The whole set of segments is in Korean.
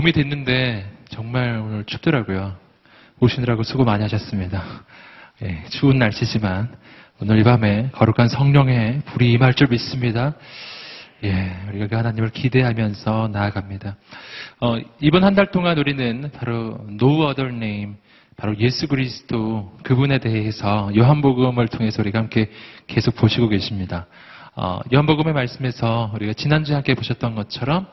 봄이 됐는데 정말 오늘 춥더라고요. 오시느라고 수고 많이 하셨습니다. 예, 추운 날씨지만 오늘 이 밤에 거룩한 성령의 불이 임할 줄 믿습니다. 예, 우리가 그 하나님을 기대하면서 나아갑니다. 어, 이번 한 달 동안 우리는 바로 No Other Name, 바로 예수 그리스도 그분에 대해서 요한복음을 통해서 우리가 함께 계속 보시고 계십니다. 어, 요한복음의 말씀에서 우리가 지난주에 함께 보셨던 것처럼 어,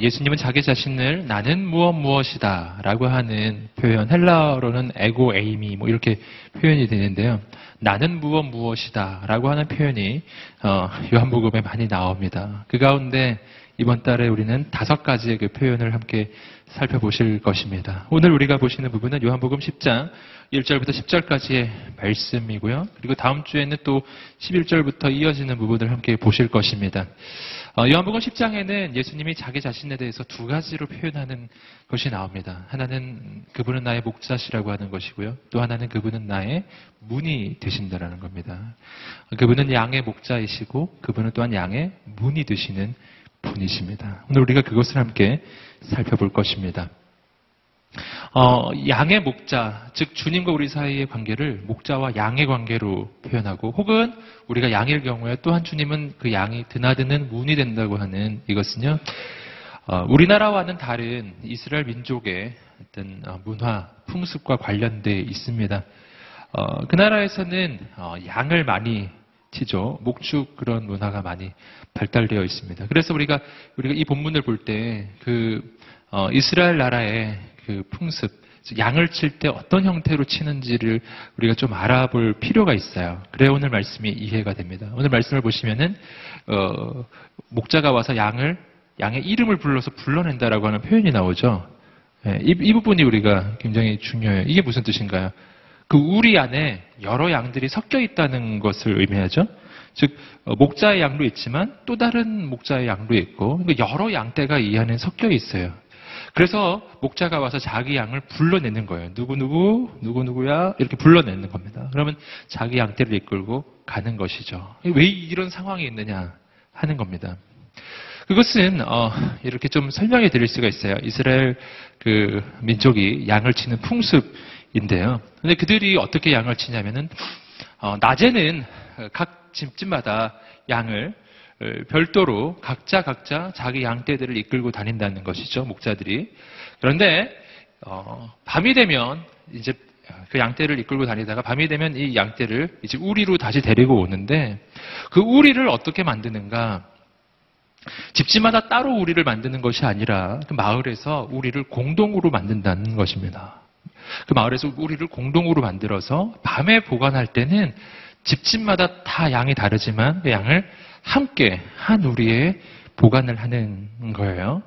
예수님은 자기 자신을 나는 무엇 무엇이다 라고 하는 표현, 헬라어로는 에고 에이미 뭐 이렇게 표현이 되는데요. 나는 무엇 무엇이다 라고 하는 표현이 어, 요한복음에 많이 나옵니다. 그 가운데 이번 달에 우리는 다섯 가지의 그 표현을 함께 살펴보실 것입니다. 오늘 우리가 보시는 부분은 요한복음 10장 1절부터 10절까지의 말씀이고요. 그리고 다음 주에는 또 11절부터 이어지는 부분을 함께 보실 것입니다. 어, 요한복음 10장에는 예수님이 자기 자신에 대해서 두 가지로 표현하는 것이 나옵니다. 하나는 그분은 나의 목자시라고 하는 것이고요. 또 하나는 그분은 나의 문이 되신다라는 겁니다. 그분은 양의 목자이시고 그분은 또한 양의 문이 되시는 분이십니다. 오늘 우리가 그것을 함께 살펴볼 것입니다. 어, 양의 목자, 즉 주님과 우리 사이의 관계를 목자와 양의 관계로 표현하고 혹은 우리가 양일 경우에 또한 주님은 그 양이 드나드는 문이 된다고 하는 이것은요. 어, 우리나라와는 다른 이스라엘 민족의 어떤 어, 문화, 풍습과 관련돼 있습니다. 어, 그 나라에서는 어, 양을 많이 치죠. 목축 그런 문화가 많이 발달되어 있습니다. 그래서 우리가 우리가 이 본문을 볼 때그 어, 이스라엘 나라의 그 풍습, 양을 칠 때 어떤 형태로 치는지를 우리가 좀 알아볼 필요가 있어요. 그래 오늘 말씀이 이해가 됩니다. 오늘 말씀을 보시면은 어, 목자가 와서 양을 양의 이름을 불러서 불러낸다라고 하는 표현이 나오죠. 예, 이, 이 부분이 우리가 굉장히 중요해요. 이게 무슨 뜻인가요? 그 우리 안에 여러 양들이 섞여 있다는 것을 의미하죠. 즉 어, 목자의 양도 있지만 또 다른 목자의 양도 있고 그러니까 여러 양떼가 이 안에 섞여 있어요. 그래서 목자가 와서 자기 양을 불러내는 거예요. 누구누구, 누구누구야, 이렇게 불러내는 겁니다. 그러면 자기 양떼를 이끌고 가는 것이죠. 왜 이런 상황이 있느냐 하는 겁니다. 그것은 어, 이렇게 좀 설명해 드릴 수가 있어요. 이스라엘 그 민족이 양을 치는 풍습인데요. 근데 그들이 어떻게 양을 치냐면은 어, 낮에는 각 집집마다 양을 어, 별도로 각자 각자 자기 양떼들을 이끌고 다닌다는 것이죠 목자들이 그런데 어, 밤이 되면 이제 그 양떼를 이끌고 다니다가 밤이 되면 이 양떼를 이제 우리로 다시 데리고 오는데 그 우리를 어떻게 만드는가 집집마다 따로 우리를 만드는 것이 아니라 그 마을에서 우리를 공동으로 만든다는 것입니다. 그 마을에서 우리를 공동으로 만들어서 밤에 보관할 때는 집집마다 다 양이 다르지만 그 양을 함께 한 우리에 보관을 하는 거예요.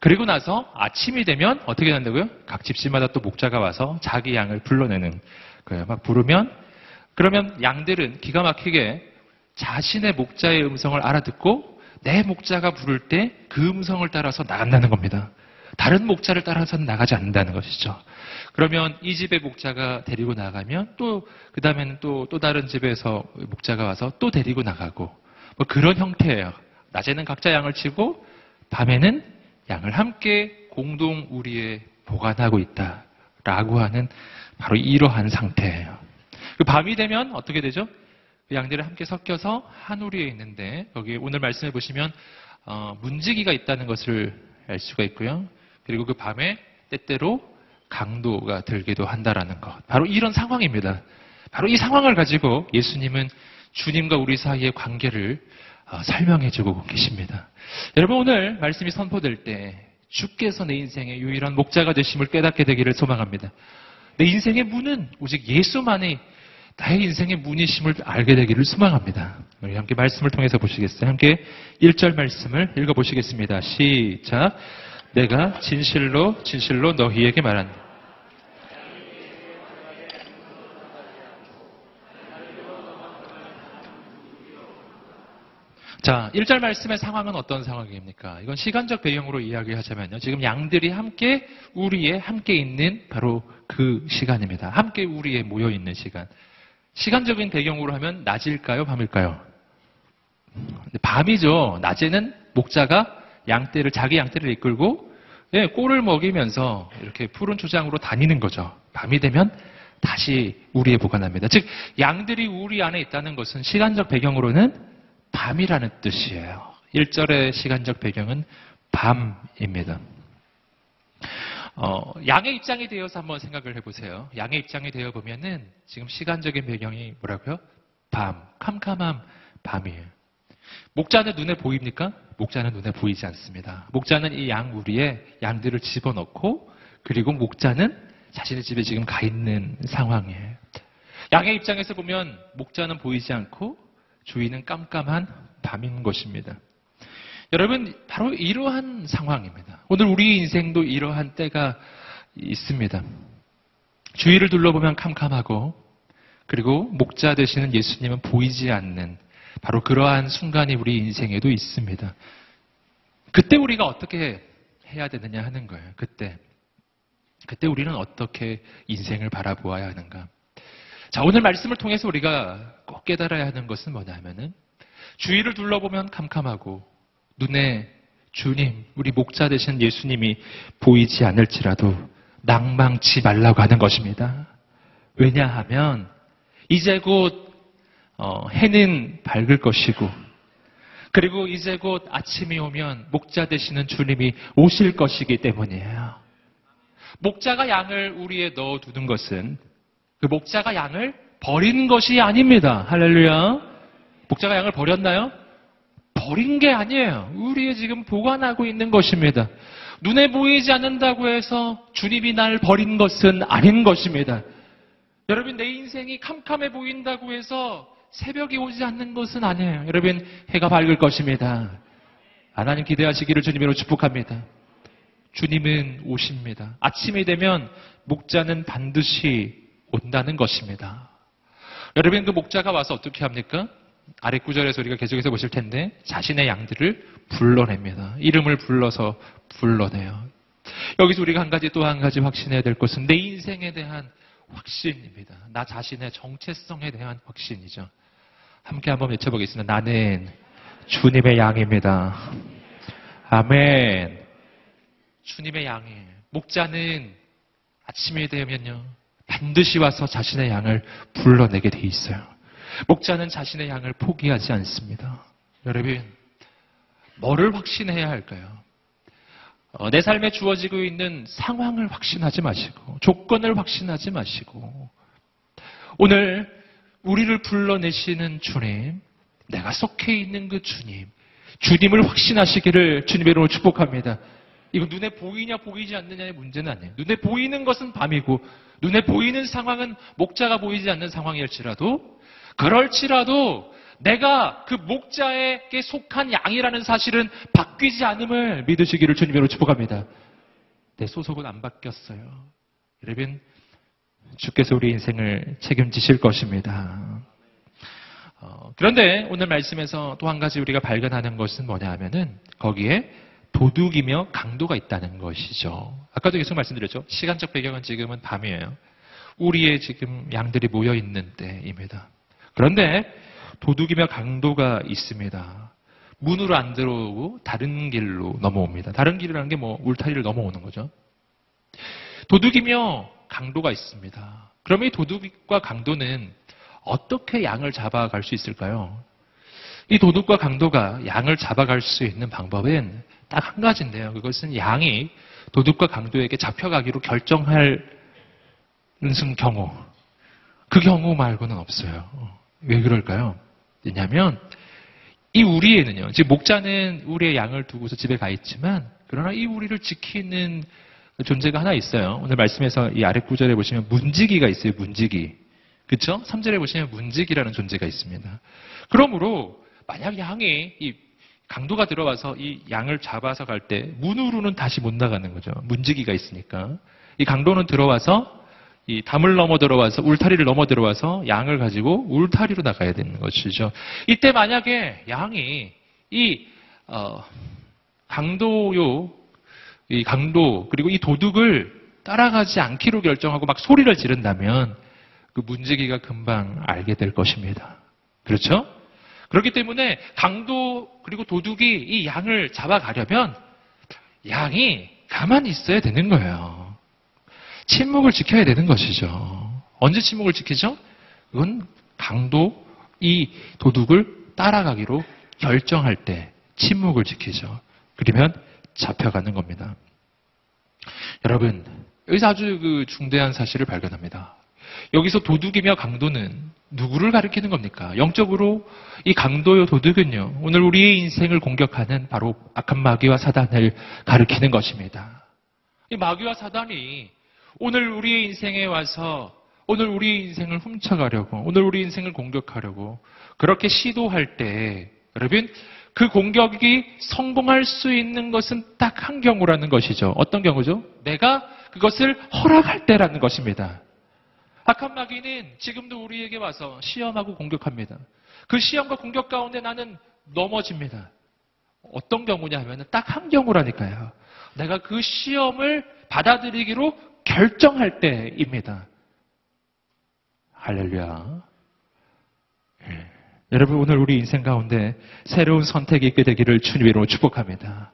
그리고 나서 아침이 되면 어떻게 된다고요? 각 집집마다 또 목자가 와서 자기 양을 불러내는 거예요. 막 부르면 그러면 양들은 기가 막히게 자신의 목자의 음성을 알아듣고 내 목자가 부를 때 그 음성을 따라서 나간다는 겁니다. 다른 목자를 따라서는 나가지 않는다는 것이죠. 그러면 이 집의 목자가 데리고 나가면 또, 그 다음에는 또, 또 다른 집에서 목자가 와서 또 데리고 나가고, 뭐 그런 형태예요. 낮에는 각자 양을 치고 밤에는 양을 함께 공동 우리에 보관하고 있다라고 하는 바로 이러한 상태예요. 그 밤이 되면 어떻게 되죠? 그 양들이 함께 섞여서 한 우리에 있는데 거기 오늘 말씀해 보시면 어, 문지기가 있다는 것을 알 수가 있고요. 그리고 그 밤에 때때로 강도가 들기도 한다라는 것. 바로 이런 상황입니다. 바로 이 상황을 가지고 예수님은 주님과 우리 사이의 관계를 어, 설명해 주고 계십니다. 여러분 오늘 말씀이 선포될 때 주께서 내 인생의 유일한 목자가 되심을 깨닫게 되기를 소망합니다. 내 인생의 문은 오직 예수만이 나의 인생의 문이심을 알게 되기를 소망합니다. 우리 함께 말씀을 통해서 보시겠어요? 함께 1절 말씀을 읽어보시겠습니다. 시작. 내가 진실로 진실로 너희에게 말한다. 자, 1절 말씀의 상황은 어떤 상황입니까? 이건 시간적 배경으로 이야기하자면요. 지금 양들이 함께 우리에 함께 있는 바로 그 시간입니다. 함께 우리에 모여 있는 시간. 시간적인 배경으로 하면 낮일까요? 밤일까요? 밤이죠. 낮에는 목자가 양떼를 자기 양떼를 이끌고 예, 꼴을 먹이면서 이렇게 푸른 초장으로 다니는 거죠. 밤이 되면 다시 우리에 보관합니다. 즉 양들이 우리 안에 있다는 것은 시간적 배경으로는 밤이라는 뜻이에요. 1절의 시간적 배경은 밤입니다. 어, 양의 입장이 되어서 한번 생각을 해보세요. 양의 입장이 되어 보면은 지금 시간적인 배경이 뭐라고요? 밤, 캄캄한 밤이에요. 목자는 눈에 보입니까? 목자는 눈에 보이지 않습니다. 목자는 이 양 우리에 양들을 집어넣고 그리고 목자는 자신의 집에 지금 가 있는 상황이에요. 양의 입장에서 보면 목자는 보이지 않고 주인은 깜깜한 밤인 것입니다. 여러분, 바로 이러한 상황입니다. 오늘 우리 인생도 이러한 때가 있습니다. 주위를 둘러보면 캄캄하고, 그리고 목자 되시는 예수님은 보이지 않는 바로 그러한 순간이 우리 인생에도 있습니다. 그때 우리가 어떻게 해야 되느냐 하는 거예요. 그때. 그때 우리는 어떻게 인생을 바라보아야 하는가. 자, 오늘 말씀을 통해서 우리가 꼭 깨달아야 하는 것은 뭐냐면은 주위를 둘러보면 캄캄하고 눈에 주님, 우리 목자 되신 예수님이 보이지 않을지라도 낭망치 말라고 하는 것입니다. 왜냐하면 이제 곧 어, 해는 밝을 것이고 그리고 이제 곧 아침이 오면 목자 되시는 주님이 오실 것이기 때문이에요. 목자가 양을 우리에 넣어두는 것은 그 목자가 양을 버린 것이 아닙니다. 할렐루야. 목자가 양을 버렸나요? 버린 게 아니에요. 우리의 지금 보관하고 있는 것입니다. 눈에 보이지 않는다고 해서 주님이 날 버린 것은 아닌 것입니다. 여러분, 내 인생이 캄캄해 보인다고 해서 새벽이 오지 않는 것은 아니에요. 여러분, 해가 밝을 것입니다. 하나님 기대하시기를 주님으로 축복합니다. 주님은 오십니다. 아침이 되면 목자는 반드시 온다는 것입니다. 여러분, 그 목자가 와서 어떻게 합니까? 아래 구절에서 우리가 계속해서 보실 텐데 자신의 양들을 불러냅니다. 이름을 불러서 불러내요. 여기서 우리가 한 가지 또 한 가지 확신해야 될 것은 내 인생에 대한 확신입니다. 나 자신의 정체성에 대한 확신이죠. 함께 한번 외쳐보겠습니다. 나는 주님의 양입니다. 아멘. 주님의 양이에요. 목자는 아침이 되면요. 반드시 와서 자신의 양을 불러내게 돼 있어요. 목자는 자신의 양을 포기하지 않습니다. 여러분, 뭐를 확신해야 할까요? 어, 내 삶에 주어지고 있는 상황을 확신하지 마시고, 조건을 확신하지 마시고, 오늘 우리를 불러내시는 주님, 내가 속해 있는 그 주님, 주님을 확신하시기를 주님의 이름으로 축복합니다. 이거 눈에 보이냐 보이지 않느냐의 문제는 아니에요. 눈에 보이는 것은 밤이고 눈에 보이는 상황은 목자가 보이지 않는 상황일지라도 그럴지라도 내가 그 목자에게 속한 양이라는 사실은 바뀌지 않음을 믿으시기를 주님으로 축복합니다. 내 소속은 안 바뀌었어요. 여러분 주께서 우리 인생을 책임지실 것입니다. 어, 그런데 오늘 말씀에서 또 한 가지 우리가 발견하는 것은 뭐냐 하면은 거기에 도둑이며 강도가 있다는 것이죠. 아까도 계속 말씀드렸죠. 시간적 배경은 지금은 밤이에요. 우리의 지금 양들이 모여 있는 때입니다. 그런데 도둑이며 강도가 있습니다. 문으로 안 들어오고 다른 길로 넘어옵니다. 다른 길이라는 게 뭐 울타리를 넘어오는 거죠. 도둑이며 강도가 있습니다. 그러면 이 도둑과 강도는 어떻게 양을 잡아갈 수 있을까요? 이 도둑과 강도가 양을 잡아갈 수 있는 방법은 딱 한 가지인데요. 그것은 양이 도둑과 강도에게 잡혀가기로 결정할 경우. 그 경우 말고는 없어요. 왜 그럴까요? 왜냐하면 이 우리에는요. 지금 목자는 우리의 양을 두고서 집에 가 있지만 그러나 이 우리를 지키는 존재가 하나 있어요. 오늘 말씀에서 이 아래 구절에 보시면 문지기가 있어요. 문지기. 그렇죠? 3절에 보시면 문지기라는 존재가 있습니다. 그러므로 만약 양이 이 강도가 들어와서 이 양을 잡아서 갈 때 문으로는 다시 못 나가는 거죠. 문지기가 있으니까. 이 강도는 들어와서 이 담을 넘어 들어와서 울타리를 넘어 들어와서 양을 가지고 울타리로 나가야 되는 것이죠. 이때 만약에 양이 이 어, 강도요, 이 강도 그리고 이 도둑을 따라가지 않기로 결정하고 막 소리를 지른다면 그 문지기가 금방 알게 될 것입니다. 그렇죠? 그렇기 때문에 강도 그리고 도둑이 이 양을 잡아가려면 양이 가만히 있어야 되는 거예요. 침묵을 지켜야 되는 것이죠. 언제 침묵을 지키죠? 그건 강도 이 도둑을 따라가기로 결정할 때 침묵을 지키죠. 그러면 잡혀가는 겁니다. 여러분, 여기서 아주 그 중대한 사실을 발견합니다. 여기서 도둑이며 강도는 누구를 가리키는 겁니까? 영적으로 이 강도요 도둑은요, 오늘 우리의 인생을 공격하는 바로 악한 마귀와 사단을 가리키는 것입니다. 이 마귀와 사단이 오늘 우리의 인생에 와서 오늘 우리의 인생을 훔쳐가려고, 오늘 우리 인생을 공격하려고 그렇게 시도할 때, 여러분, 그 공격이 성공할 수 있는 것은 딱 한 경우라는 것이죠. 어떤 경우죠? 내가 그것을 허락할 때라는 것입니다. 악한 마귀는 지금도 우리에게 와서 시험하고 공격합니다. 그 시험과 공격 가운데 나는 넘어집니다. 어떤 경우냐 하면 딱 한 경우라니까요. 내가 그 시험을 받아들이기로 결정할 때입니다. 할렐루야. 예. 여러분 오늘 우리 인생 가운데 새로운 선택이 있게 되기를 주님으로 축복합니다.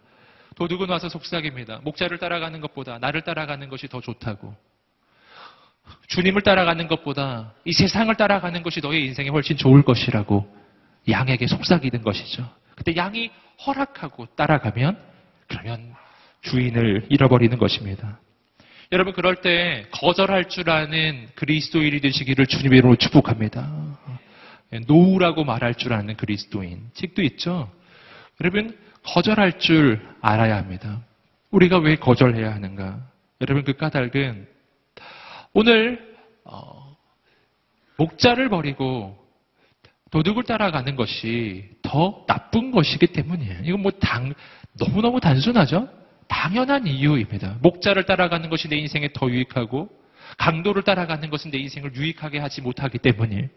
도둑은 와서 속삭입니다. 목자를 따라가는 것보다 나를 따라가는 것이 더 좋다고. 주님을 따라가는 것보다 이 세상을 따라가는 것이 너의 인생에 훨씬 좋을 것이라고 양에게 속삭이는 것이죠. 그때 양이 허락하고 따라가면 그러면 주인을 잃어버리는 것입니다. 여러분 그럴 때 거절할 줄 아는 그리스도인이 되시기를 주님의 이름으로 축복합니다. 노우라고 말할 줄 아는 그리스도인 책도 있죠. 여러분 거절할 줄 알아야 합니다. 우리가 왜 거절해야 하는가? 여러분 그 까닭은 오늘 어, 목자를 버리고 도둑을 따라가는 것이 더 나쁜 것이기 때문이에요. 이건 뭐 당, 너무너무 단순하죠? 당연한 이유입니다. 목자를 따라가는 것이 내 인생에 더 유익하고 강도를 따라가는 것은 내 인생을 유익하게 하지 못하기 때문에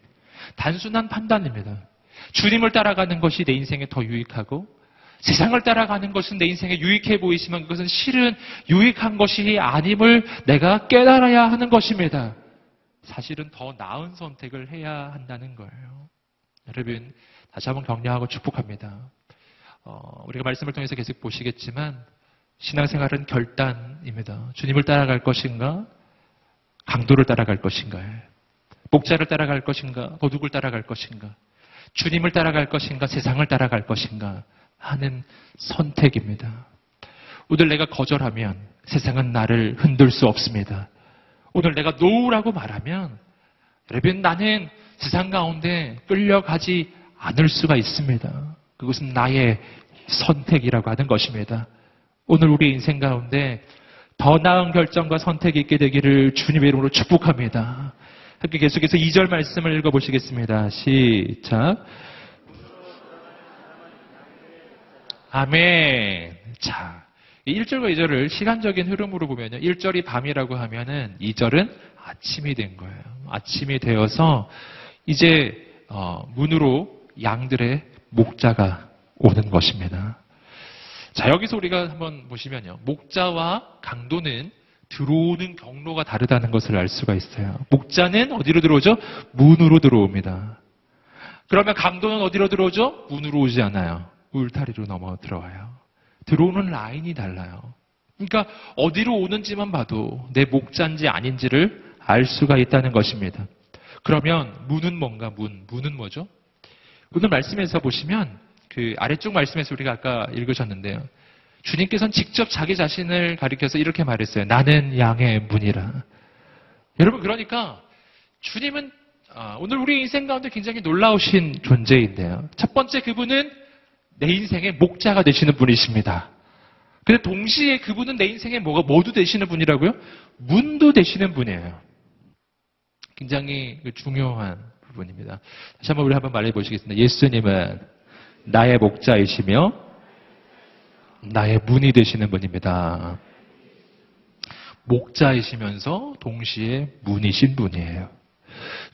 단순한 판단입니다. 주님을 따라가는 것이 내 인생에 더 유익하고 세상을 따라가는 것은 내 인생에 유익해 보이지만 그것은 실은 유익한 것이 아님을 내가 깨달아야 하는 것입니다. 사실은 더 나은 선택을 해야 한다는 거예요. 여러분, 다시 한번 격려하고 축복합니다. 어, 우리가 말씀을 통해서 계속 보시겠지만, 신앙생활은 결단입니다. 주님을 따라갈 것인가? 강도를 따라갈 것인가? 목자를 따라갈 것인가? 도둑을 따라갈 것인가? 주님을 따라갈 것인가? 세상을 따라갈 것인가? 하는 선택입니다. 오늘 내가 거절하면 세상은 나를 흔들 수 없습니다. 오늘 내가 노우라고 말하면 여러분 나는 세상 가운데 끌려가지 않을 수가 있습니다. 그것은 나의 선택이라고 하는 것입니다. 오늘 우리 인생 가운데 더 나은 결정과 선택이 있게 되기를 주님의 이름으로 축복합니다. 함께 계속해서 2절 말씀을 읽어보시겠습니다. 시작. 아멘. 자, 1절과 2절을 시간적인 흐름으로 보면요. 1절이 밤이라고 하면은 2절은 아침이 된 거예요. 아침이 되어서 이제 어, 문으로 양들의 목자가 오는 것입니다. 자, 여기서 우리가 한번 보시면요. 목자와 강도는 들어오는 경로가 다르다는 것을 알 수가 있어요. 목자는 어디로 들어오죠? 문으로 들어옵니다. 그러면 강도는 어디로 들어오죠? 문으로 오지 않아요. 울타리로 넘어 들어와요. 들어오는 라인이 달라요. 그러니까 어디로 오는지만 봐도 내 목자인지 아닌지를 알 수가 있다는 것입니다. 그러면 문은 뭔가 문? 문은 뭐죠? 오늘 말씀에서 보시면 그 아래쪽 말씀에서 우리가 아까 읽으셨는데요. 주님께서는 직접 자기 자신을 가리켜서 이렇게 말했어요. 나는 양의 문이라. 여러분 그러니까 주님은 아, 오늘 우리 인생 가운데 굉장히 놀라우신 존재인데요. 첫 번째 그분은 내 인생의 목자가 되시는 분이십니다. 근데 동시에 그분은 내 인생의 뭐가 모두 되시는 분이라고요? 문도 되시는 분이에요. 굉장히 그 중요한 부분입니다. 다시 한번 우리 한번 말해 보시겠습니다. 예수님은 나의 목자이시며 나의 문이 되시는 분입니다. 목자이시면서 동시에 문이신 분이에요.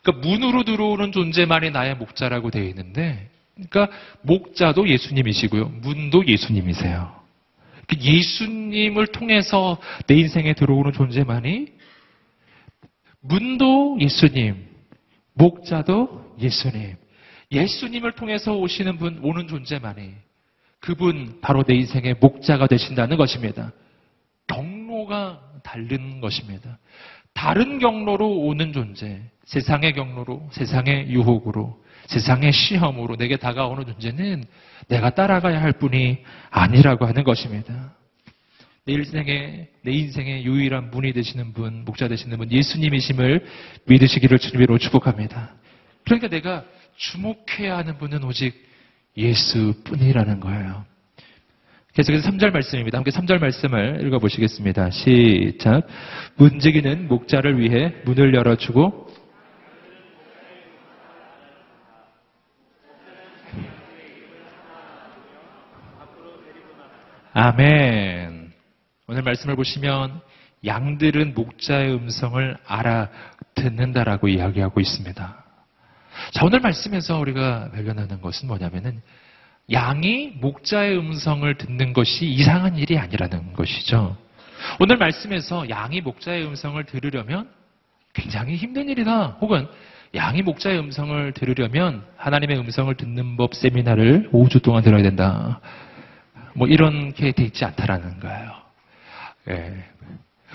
그러니까 문으로 들어오는 존재만이 나의 목자라고 되어 있는데 그러니까 목자도 예수님이시고요. 문도 예수님이세요. 그 예수님을 통해서 내 인생에 들어오는 존재만이 문도 예수님, 목자도 예수님. 예수님을 통해서 오시는 분, 오는 존재만이 그분 바로 내 인생의 목자가 되신다는 것입니다. 경로가 다른 것입니다. 다른 경로로 오는 존재, 세상의 경로로, 세상의 유혹으로, 세상의 시험으로 내게 다가오는 존재는 내가 따라가야 할 뿐이 아니라고 하는 것입니다. 내 인생의, 내 인생의 유일한 문이 되시는 분, 목자 되시는 분, 예수님이심을 믿으시기를 주님으로 축복합니다. 그러니까 내가 주목해야 하는 분은 오직 예수뿐이라는 거예요. 계속해서 3절 말씀입니다. 함께 3절 말씀을 읽어보시겠습니다. 시작. 문지기는 목자를 위해 문을 열어주고 아멘. 오늘 말씀을 보시면 양들은 목자의 음성을 알아 듣는다라고 이야기하고 있습니다. 자, 오늘 말씀에서 우리가 발견하는 것은 뭐냐면은 양이 목자의 음성을 듣는 것이 이상한 일이 아니라는 것이죠. 오늘 말씀에서 양이 목자의 음성을 들으려면 굉장히 힘든 일이다. 혹은 양이 목자의 음성을 들으려면 하나님의 음성을 듣는 법 세미나를 5주 동안 들어야 된다. 뭐 이렇게 돼 있지 않다라는 거예요. 예.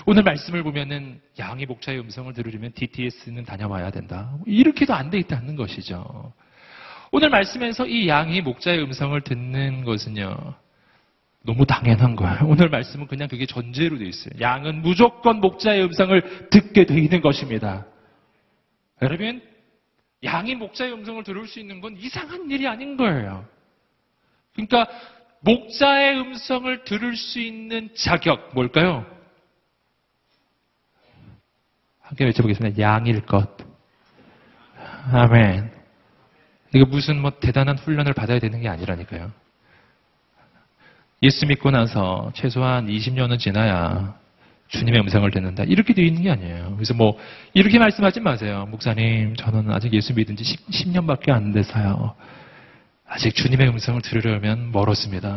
오늘 말씀을 보면은 양이 목자의 음성을 들으려면 DTS는 다녀와야 된다. 이렇게도 안 돼 있다는 것이죠. 오늘 말씀에서 이 양이 목자의 음성을 듣는 것은요. 너무 당연한 거예요. 오늘 말씀은 그냥 그게 전제로 돼 있어요. 양은 무조건 목자의 음성을 듣게 돼 있는 것입니다. 여러분, 양이 목자의 음성을 들을 수 있는 건 이상한 일이 아닌 거예요. 그러니까 목자의 음성을 들을 수 있는 자격 뭘까요? 함께 외쳐보겠습니다. 양일 것. 아멘. 이거 무슨 뭐 대단한 훈련을 받아야 되는 게 아니라니까요. 예수 믿고 나서 최소한 20년은 지나야 주님의 음성을 듣는다. 이렇게 되어 있는 게 아니에요. 그래서 뭐, 이렇게 말씀하지 마세요. 목사님, 저는 아직 예수 믿은 지 10, 년밖에 안 돼서요. 아직 주님의 음성을 들으려면 멀었습니다.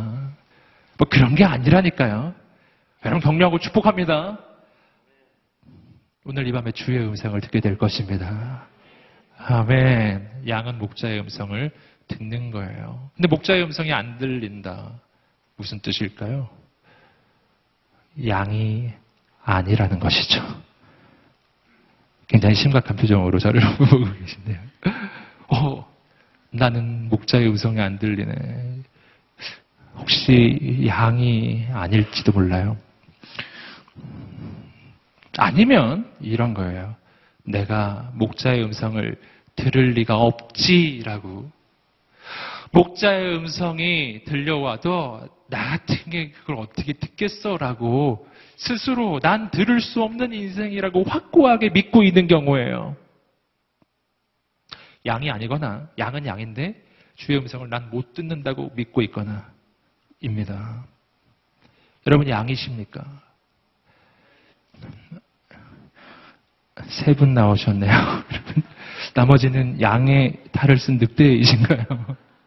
뭐 그런 게 아니라니까요. 여러분 격려하고 축복합니다. 오늘 이 밤에 주의 음성을 듣게 될 것입니다. 아멘. 양은 목자의 음성을 듣는 거예요. 근데 목자의 음성이 안 들린다. 무슨 뜻일까요? 양이 아니라는 것이죠. 굉장히 심각한 표정으로 저를 보고 계신데요. 어, 나는 목자의 음성이 안 들리네. 혹시 양이 아닐지도 몰라요. 아니면 이런 거예요. 내가 목자의 음성을 들을 리가 없지라고. 목자의 음성이 들려와도 나 같은 게 그걸 어떻게 듣겠어라고 스스로 난 들을 수 없는 인생이라고 확고하게 믿고 있는 경우예요. 양이 아니거나 양은 양인데 주의 음성을 난 못 듣는다고 믿고 있거나 입니다. 여러분 양이십니까? 세 분 나오셨네요. 나머지는 양의 탈을 쓴 늑대이신가요?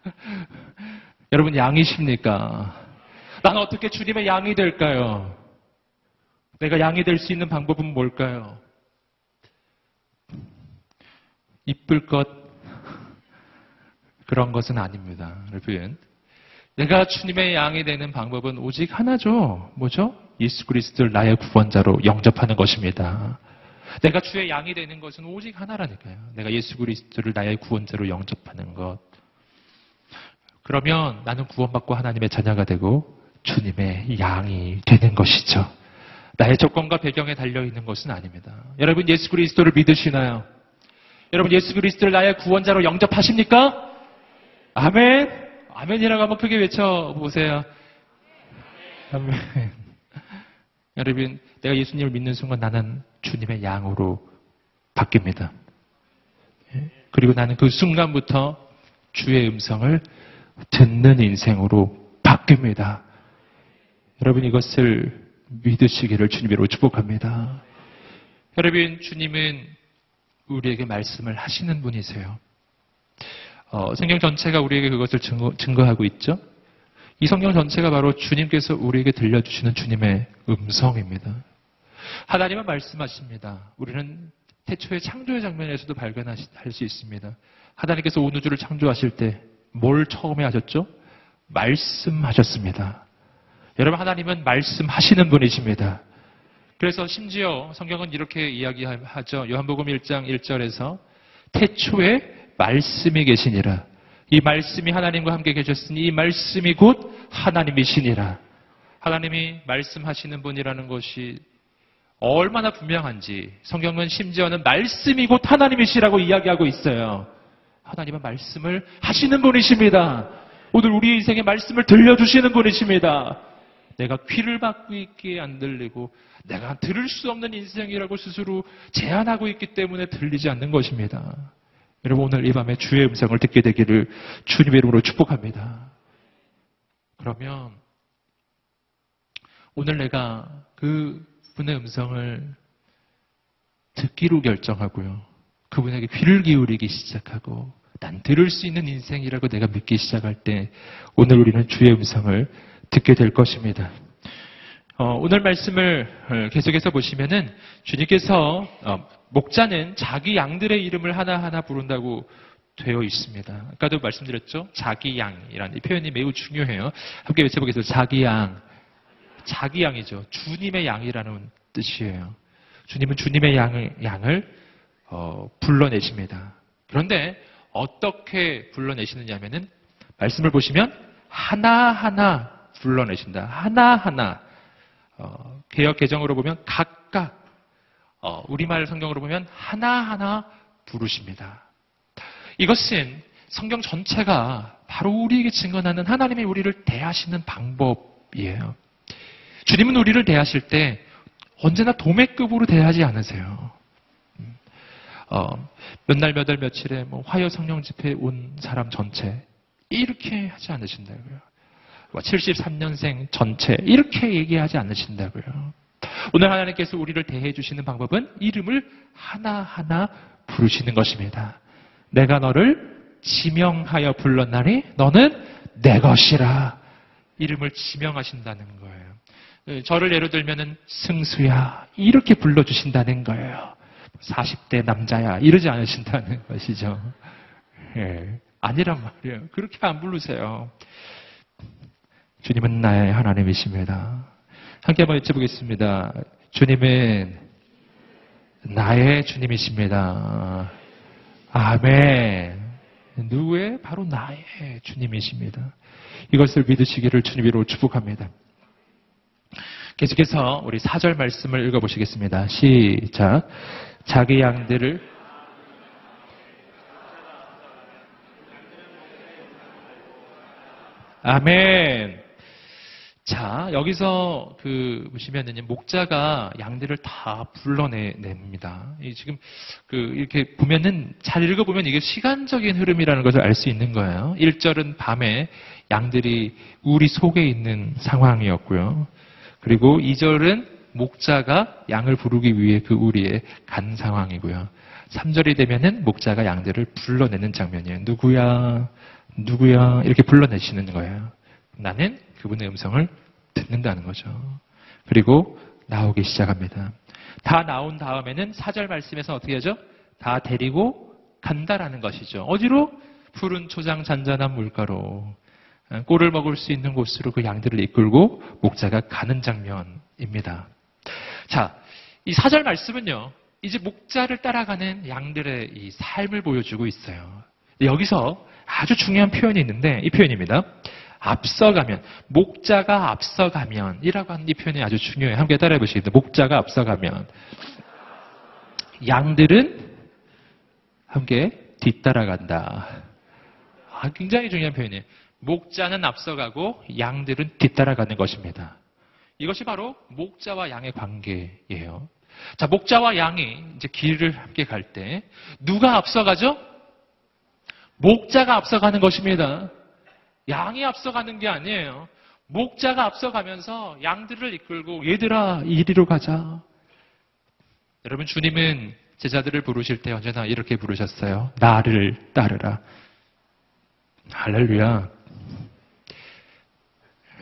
여러분 양이십니까? 난 어떻게 주님의 양이 될까요? 내가 양이 될 수 있는 방법은 뭘까요? 이쁠 것 그런 것은 아닙니다. 여러분. 내가 주님의 양이 되는 방법은 오직 하나죠. 뭐죠? 예수 그리스도를 나의 구원자로 영접하는 것입니다. 내가 주의 양이 되는 것은 오직 하나라니까요. 내가 예수 그리스도를 나의 구원자로 영접하는 것. 그러면 나는 구원받고 하나님의 자녀가 되고 주님의 양이 되는 것이죠. 나의 조건과 배경에 달려 있는 것은 아닙니다. 여러분 예수 그리스도를 믿으시나요? 여러분 예수 그리스도를 나의 구원자로 영접하십니까? 아멘! 아멘이라고 한번 크게 외쳐보세요. 아멘. 여러분, 내가 예수님을 믿는 순간 나는 주님의 양으로 바뀝니다. 예? 그리고 나는 그 순간부터 주의 음성을 듣는 인생으로 바뀝니다. 여러분 이것을 믿으시기를 주님으로 축복합니다. 여러분 주님은 우리에게 말씀을 하시는 분이세요. 어, 성경 전체가 우리에게 그것을 증거, 증거하고 있죠. 이 성경 전체가 바로 주님께서 우리에게 들려주시는 주님의 음성입니다. 하나님은 말씀하십니다. 우리는 태초의 창조의 장면에서도 발견할 수 있습니다. 하나님께서 온 우주를 창조하실 때 뭘 처음에 하셨죠? 말씀하셨습니다. 여러분 하나님은 말씀하시는 분이십니다. 그래서 심지어 성경은 이렇게 이야기하죠. 요한복음 1장 1절에서 태초에 말씀이 계시니라. 이 말씀이 하나님과 함께 계셨으니 이 말씀이 곧 하나님이시니라. 하나님이 말씀하시는 분이라는 것이 얼마나 분명한지 성경은 심지어는 말씀이 곧 하나님이시라고 이야기하고 있어요. 하나님은 말씀을 하시는 분이십니다. 오늘 우리 인생의 말씀을 들려주시는 분이십니다. 내가 귀를 막고 있기에 안 들리고 내가 들을 수 없는 인생이라고 스스로 제한하고 있기 때문에 들리지 않는 것입니다. 여러분 오늘 이 밤에 주의 음성을 듣게 되기를 주님의 이름으로 축복합니다. 그러면 오늘 내가 그 분의 음성을 듣기로 결정하고요. 그분에게 귀를 기울이기 시작하고 난 들을 수 있는 인생이라고 내가 믿기 시작할 때 오늘 우리는 주의 음성을 듣게 될 것입니다. 어, 오늘 말씀을 어, 계속해서 보시면은 주님께서 어, 목자는 자기 양들의 이름을 하나하나 부른다고 되어 있습니다. 아까도 말씀드렸죠? 자기 양이라는 이 표현이 매우 중요해요. 함께 외쳐보겠습니다. 자기 양. 자기 양이죠. 주님의 양이라는 뜻이에요. 주님은 주님의 양을, 양을 어, 불러내십니다. 그런데 어떻게 불러내시느냐면은 말씀을 보시면 하나하나 불러내신다. 하나하나. 어, 개혁 개정으로 보면 각각 어, 우리말 성경으로 보면 하나하나 부르십니다. 이것은 성경 전체가 바로 우리에게 증언하는 하나님의 우리를 대하시는 방법이에요. 주님은 우리를 대하실 때 언제나 도매급으로 대하지 않으세요. 어, 몇 날, 몇 월, 며칠에 뭐 화요 성령 집회 온 사람 전체 이렇게 하지 않으신다고요. 73년생 뭐 전체 이렇게 얘기하지 않으신다고요. 오늘 하나님께서 우리를 대해 주시는 방법은 이름을 하나하나 부르시는 것입니다. 내가 너를 지명하여 불렀나니 너는 내 것이라. 이름을 지명하신다는 거예요. 예, 저를 예로 들면은 승수야 이렇게 불러 주신다는 거예요. 40대 남자야 이러지 않으신다는 것이죠. 예, 아니란 말이에요. 그렇게 안 부르세요. 주님은 나의 하나님이십니다. 함께 한번 외쳐보겠습니다. 주님은 나의 주님이십니다. 아멘. 누구의? 바로 나의 주님이십니다. 이것을 믿으시기를 주님으로 축복합니다. 계속해서 우리 사절 말씀을 읽어보시겠습니다. 시작. 자기 양들을 아멘. 자, 여기서 그 보시면은 목자가 양들을 다 불러냅니다. 지금 그 이렇게 보면은 잘 읽어 보면 이게 시간적인 흐름이라는 것을 알 수 있는 거예요. 1절은 밤에 양들이 우리 속에 있는 상황이었고요. 그리고 2절은 목자가 양을 부르기 위해 그 우리에 간 상황이고요. 3절이 되면은 목자가 양들을 불러내는 장면이에요. 누구야? 누구야? 이렇게 불러내시는 거예요. 나는 그분의 음성을 듣는다는 거죠. 그리고 나오기 시작합니다. 다 나온 다음에는 4절 말씀에서 어떻게 하죠? 다 데리고 간다라는 것이죠. 어디로? 푸른 초장 잔잔한 물가로 꼴을 먹을 수 있는 곳으로 그 양들을 이끌고 목자가 가는 장면입니다. 자, 이 사절 말씀은요, 이제 목자를 따라가는 양들의 이 삶을 보여주고 있어요. 여기서 아주 중요한 표현이 있는데, 이 표현입니다. 앞서가면, 목자가 앞서가면, 이라고 하는 이 표현이 아주 중요해요. 함께 따라해 보시겠습니다. 목자가 앞서가면, 양들은 함께 뒤따라간다. 아, 굉장히 중요한 표현이에요. 목자는 앞서가고 양들은 뒤따라가는 것입니다. 이것이 바로 목자와 양의 관계예요. 자, 목자와 양이 이제 길을 함께 갈 때 누가 앞서가죠? 목자가 앞서가는 것입니다. 양이 앞서가는 게 아니에요. 목자가 앞서가면서 양들을 이끌고 얘들아 이리로 가자. 여러분 주님은 제자들을 부르실 때 언제나 이렇게 부르셨어요. 나를 따르라. 할렐루야.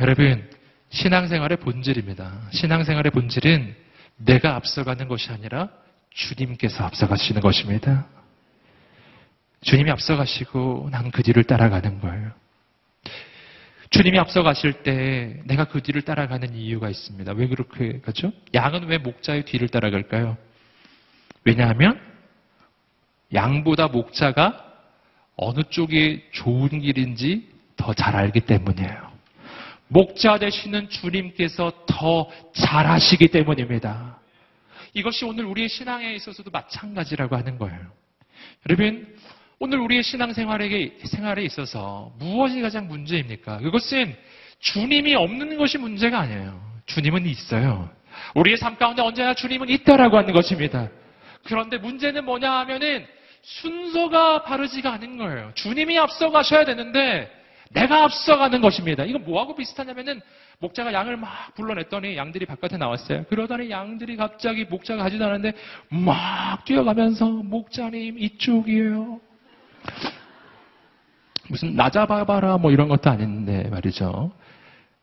여러분, 신앙생활의 본질입니다. 신앙생활의 본질은 내가 앞서가는 것이 아니라 주님께서 앞서가시는 것입니다. 주님이 앞서가시고 난 그 뒤를 따라가는 거예요. 주님이 앞서가실 때 내가 그 뒤를 따라가는 이유가 있습니다. 왜 그렇게 가죠? 양은 왜 목자의 뒤를 따라갈까요? 왜냐하면 양보다 목자가 어느 쪽이 좋은 길인지 더 잘 알기 때문이에요. 목자 되시는 주님께서 더 잘 아시기 때문입니다. 이것이 오늘 우리의 신앙에 있어서도 마찬가지라고 하는 거예요. 여러분, 오늘 우리의 신앙생활에, 생활에 있어서 무엇이 가장 문제입니까? 그것은 주님이 없는 것이 문제가 아니에요. 주님은 있어요. 우리의 삶 가운데 언제나 주님은 있다라고 하는 것입니다. 그런데 문제는 뭐냐 하면은 순서가 바르지가 않은 거예요. 주님이 앞서가셔야 되는데 내가 앞서가는 것입니다. 이건 뭐하고 비슷하냐면은 목자가 양을 막 불러냈더니 양들이 바깥에 나왔어요. 그러더니 양들이 갑자기 목자가 가지도 않았는데 막 뛰어가면서 목자님 이쪽이에요. 무슨 나 잡아봐라 뭐 이런 것도 아닌데 말이죠.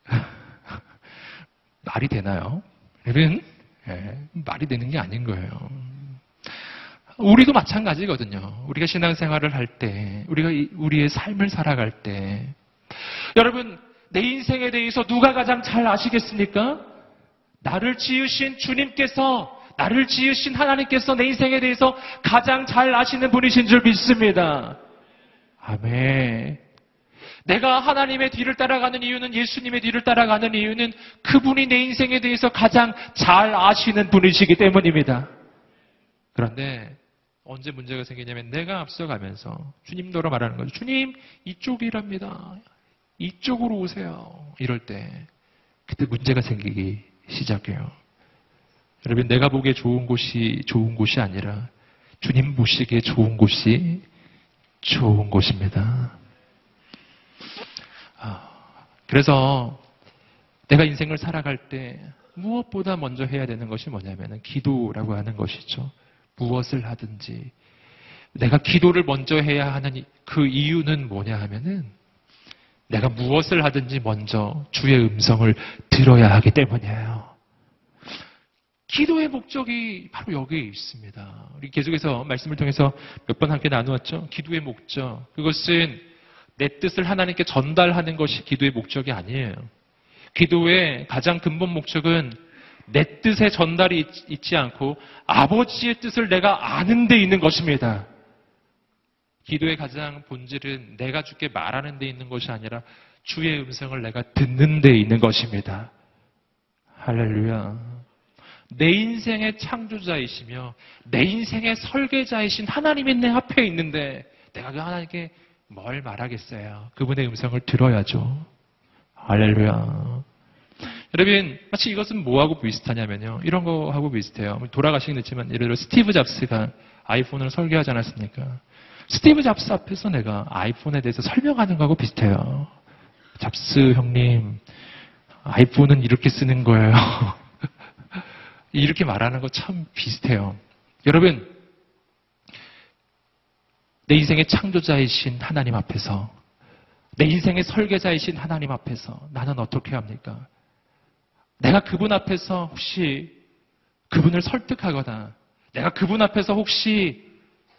말이 되나요? 여러분, 예, 말이 되는 게 아닌 거예요. 우리도 마찬가지거든요. 우리가 신앙생활을 할 때, 우리가 이- 우리의 삶을 살아갈 때, 여러분 내 인생에 대해서 누가 가장 잘 아시겠습니까? 나를 지으신 주님께서, 나를 지으신 하나님께서 내 인생에 대해서 가장 잘 아시는 분이신 줄 믿습니다. 아멘. 내가 하나님의 뒤를 따라가는 이유는 예수님의 뒤를 따라가는 이유는 그분이 내 인생에 대해서 가장 잘 아시는 분이시기 때문입니다. 그런데 언제 문제가 생기냐면 내가 앞서가면서 주님도로 말하는 거죠. 주님 이쪽이랍니다. 이쪽으로 오세요. 이럴 때 그때 문제가 생기기 시작해요. 여러분 내가 보기에 좋은 곳이 좋은 곳이 아니라 주님 보시기에 좋은 곳이 좋은 곳입니다. 아, 그래서 내가 인생을 살아갈 때 무엇보다 먼저 해야 되는 것이 뭐냐면 기도라고 하는 것이죠. 무엇을 하든지 내가 기도를 먼저 해야 하는 이- 그 이유는 뭐냐 하면은 내가 무엇을 하든지 먼저 주의 음성을 들어야 하기 때문이에요. 기도의 목적이 바로 여기에 있습니다. 우리 계속해서 말씀을 통해서 몇 번 함께 나누었죠. 기도의 목적. 그것은 내 뜻을 하나님께 전달하는 것이 기도의 목적이 아니에요. 기도의 가장 근본 목적은 내 뜻의 전달이 있- 있지 않고 아버지의 뜻을 내가 아는 데 있는 것입니다. 기도의 가장 본질은 내가 주께 말하는 데 있는 것이 아니라 주의 음성을 내가 듣는 데 있는 것입니다. 할렐루야. 내 인생의 창조자이시며 내 인생의 설계자이신 하나님이 내 앞에 있는데 내가 그 하나님께 뭘 말하겠어요? 그분의 음성을 들어야죠. 할렐루야. 여러분, 마치 이것은 뭐하고 비슷하냐면요. 이런 거하고 비슷해요. 돌아가시긴 했지만, 예를 들어 스티브 잡스가 아이폰을 설계하지 않았습니까? 스티브 잡스 앞에서 내가 아이폰에 대해서 설명하는 거하고 비슷해요. 잡스 형님, 아이폰은 이렇게 쓰는 거예요. 이렇게 말하는 거 참 비슷해요. 여러분, 내 인생의 창조자이신 하나님 앞에서, 내 인생의 설계자이신 하나님 앞에서 나는 어떻게 합니까? 내가 그분 앞에서 혹시 그분을 설득하거나, 내가 그분 앞에서 혹시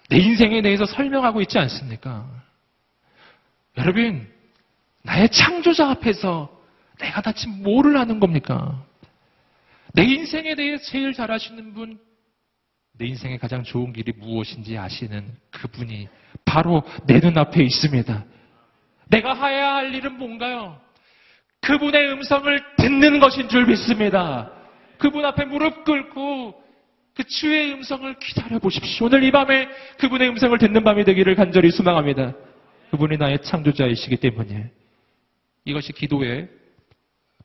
내 인생에 대해서 설명하고 있지 않습니까? 여러분, 나의 창조자 앞에서 내가 다치 뭐를 하는 겁니까? 내 인생에 대해 제일 잘 아시는 분, 내 인생의 가장 좋은 길이 무엇인지 아시는 그분이 바로 내 눈앞에 있습니다. 내가 해야 할 일은 뭔가요? 그분의 음성을 듣는 것인 줄 믿습니다. 그분 앞에 무릎 꿇고 그 주의 음성을 기다려 보십시오. 오늘 이 밤에 그분의 음성을 듣는 밤이 되기를 간절히 소망합니다. 그분이 나의 창조자이시기 때문에 이것이 기도의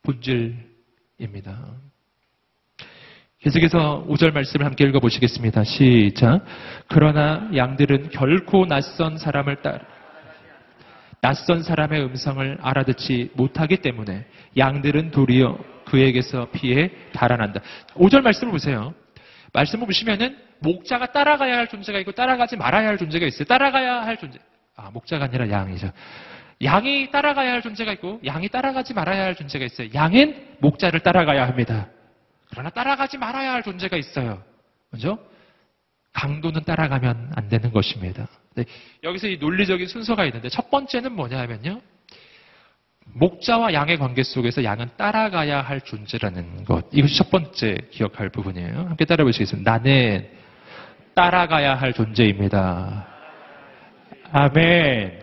본질입니다. 계속해서 5절 말씀을 함께 읽어보시겠습니다. 시작. 그러나 양들은 결코 낯선 사람을 따라 낯선 사람의 음성을 알아듣지 못하기 때문에 양들은 도리어 그에게서 피해 달아난다. 5절 말씀을 보세요. 말씀을 보시면은 목자가 따라가야 할 존재가 있고 따라가지 말아야 할 존재가 있어요. 따라가야 할 존재. 아, 목자가 아니라 양이죠. 양이 따라가야 할 존재가 있고 양이 따라가지 말아야 할 존재가 있어요. 양은 목자를 따라가야 합니다. 그러나 따라가지 말아야 할 존재가 있어요. 먼저 강도는 따라가면 안 되는 것입니다. 네, 여기서 이 논리적인 순서가 있는데 첫 번째는 뭐냐 하면요. 목자와 양의 관계 속에서 양은 따라가야 할 존재라는 것. 이것이 첫 번째 기억할 부분이에요. 함께 따라 보시겠습니다. 나는 따라가야 할 존재입니다. 아멘.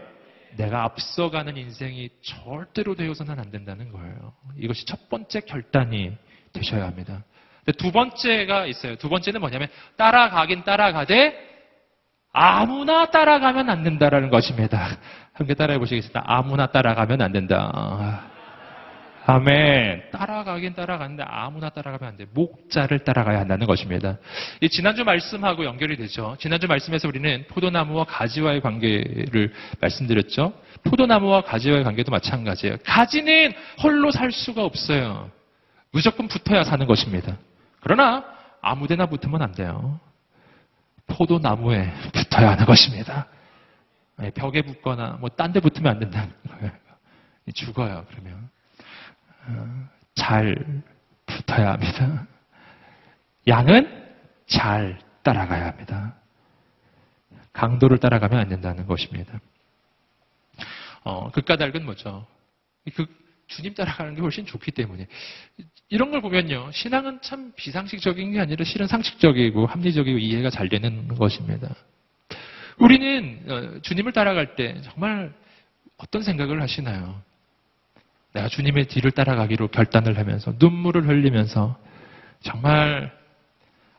내가 앞서가는 인생이 절대로 되어서는 안 된다는 거예요. 이것이 첫 번째 결단이 되셔야 합니다. 두 번째가 있어요. 두 번째는 뭐냐면 따라가긴 따라가되 아무나 따라가면 안 된다라는 것입니다. 함께 따라해 보시겠습니다. 아무나 따라가면 안 된다. 아멘. 따라가긴 따라가는데 아무나 따라가면 안 돼. 목자를 따라가야 한다는 것입니다. 이 지난주 말씀하고 연결이 되죠. 지난주 말씀에서 우리는 포도나무와 가지와의 관계를 말씀드렸죠. 포도나무와 가지와의 관계도 마찬가지예요. 가지는 홀로 살 수가 없어요. 무조건 붙어야 사는 것입니다. 그러나 아무데나 붙으면 안 돼요. 포도나무에 붙어야 하는 것입니다. 네, 벽에 붙거나 뭐 딴 데 붙으면 안 된다는 거예요. 죽어요. 그러면 어, 잘 붙어야 합니다. 양은 잘 따라가야 합니다. 강도를 따라가면 안 된다는 것입니다. 어, 극가닥은 뭐죠? 그 주님 따라가는 게 훨씬 좋기 때문에 이런 걸 보면요 신앙은 참 비상식적인 게 아니라 실은 상식적이고 합리적이고 이해가 잘 되는 것입니다. 우리는 어, 주님을 따라갈 때 정말 어떤 생각을 하시나요? 내가 주님의 뒤를 따라가기로 결단을 하면서 눈물을 흘리면서 정말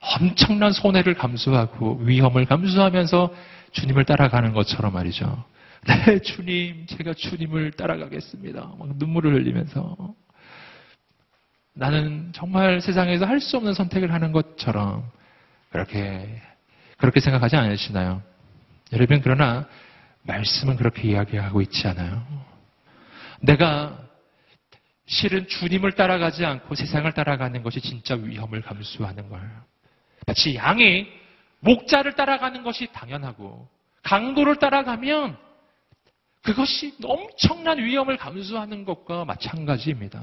엄청난 손해를 감수하고 위험을 감수하면서 주님을 따라가는 것처럼 말이죠. 네, 주님, 제가 주님을 따라가겠습니다. 막 눈물을 흘리면서. 나는 정말 세상에서 할 수 없는 선택을 하는 것처럼 그렇게, 그렇게 생각하지 않으시나요? 여러분, 그러나 말씀은 그렇게 이야기하고 있지 않아요. 내가 실은 주님을 따라가지 않고 세상을 따라가는 것이 진짜 위험을 감수하는 거예요. 마치 양이 목자를 따라가는 것이 당연하고 강도를 따라가면 그것이 엄청난 위험을 감수하는 것과 마찬가지입니다.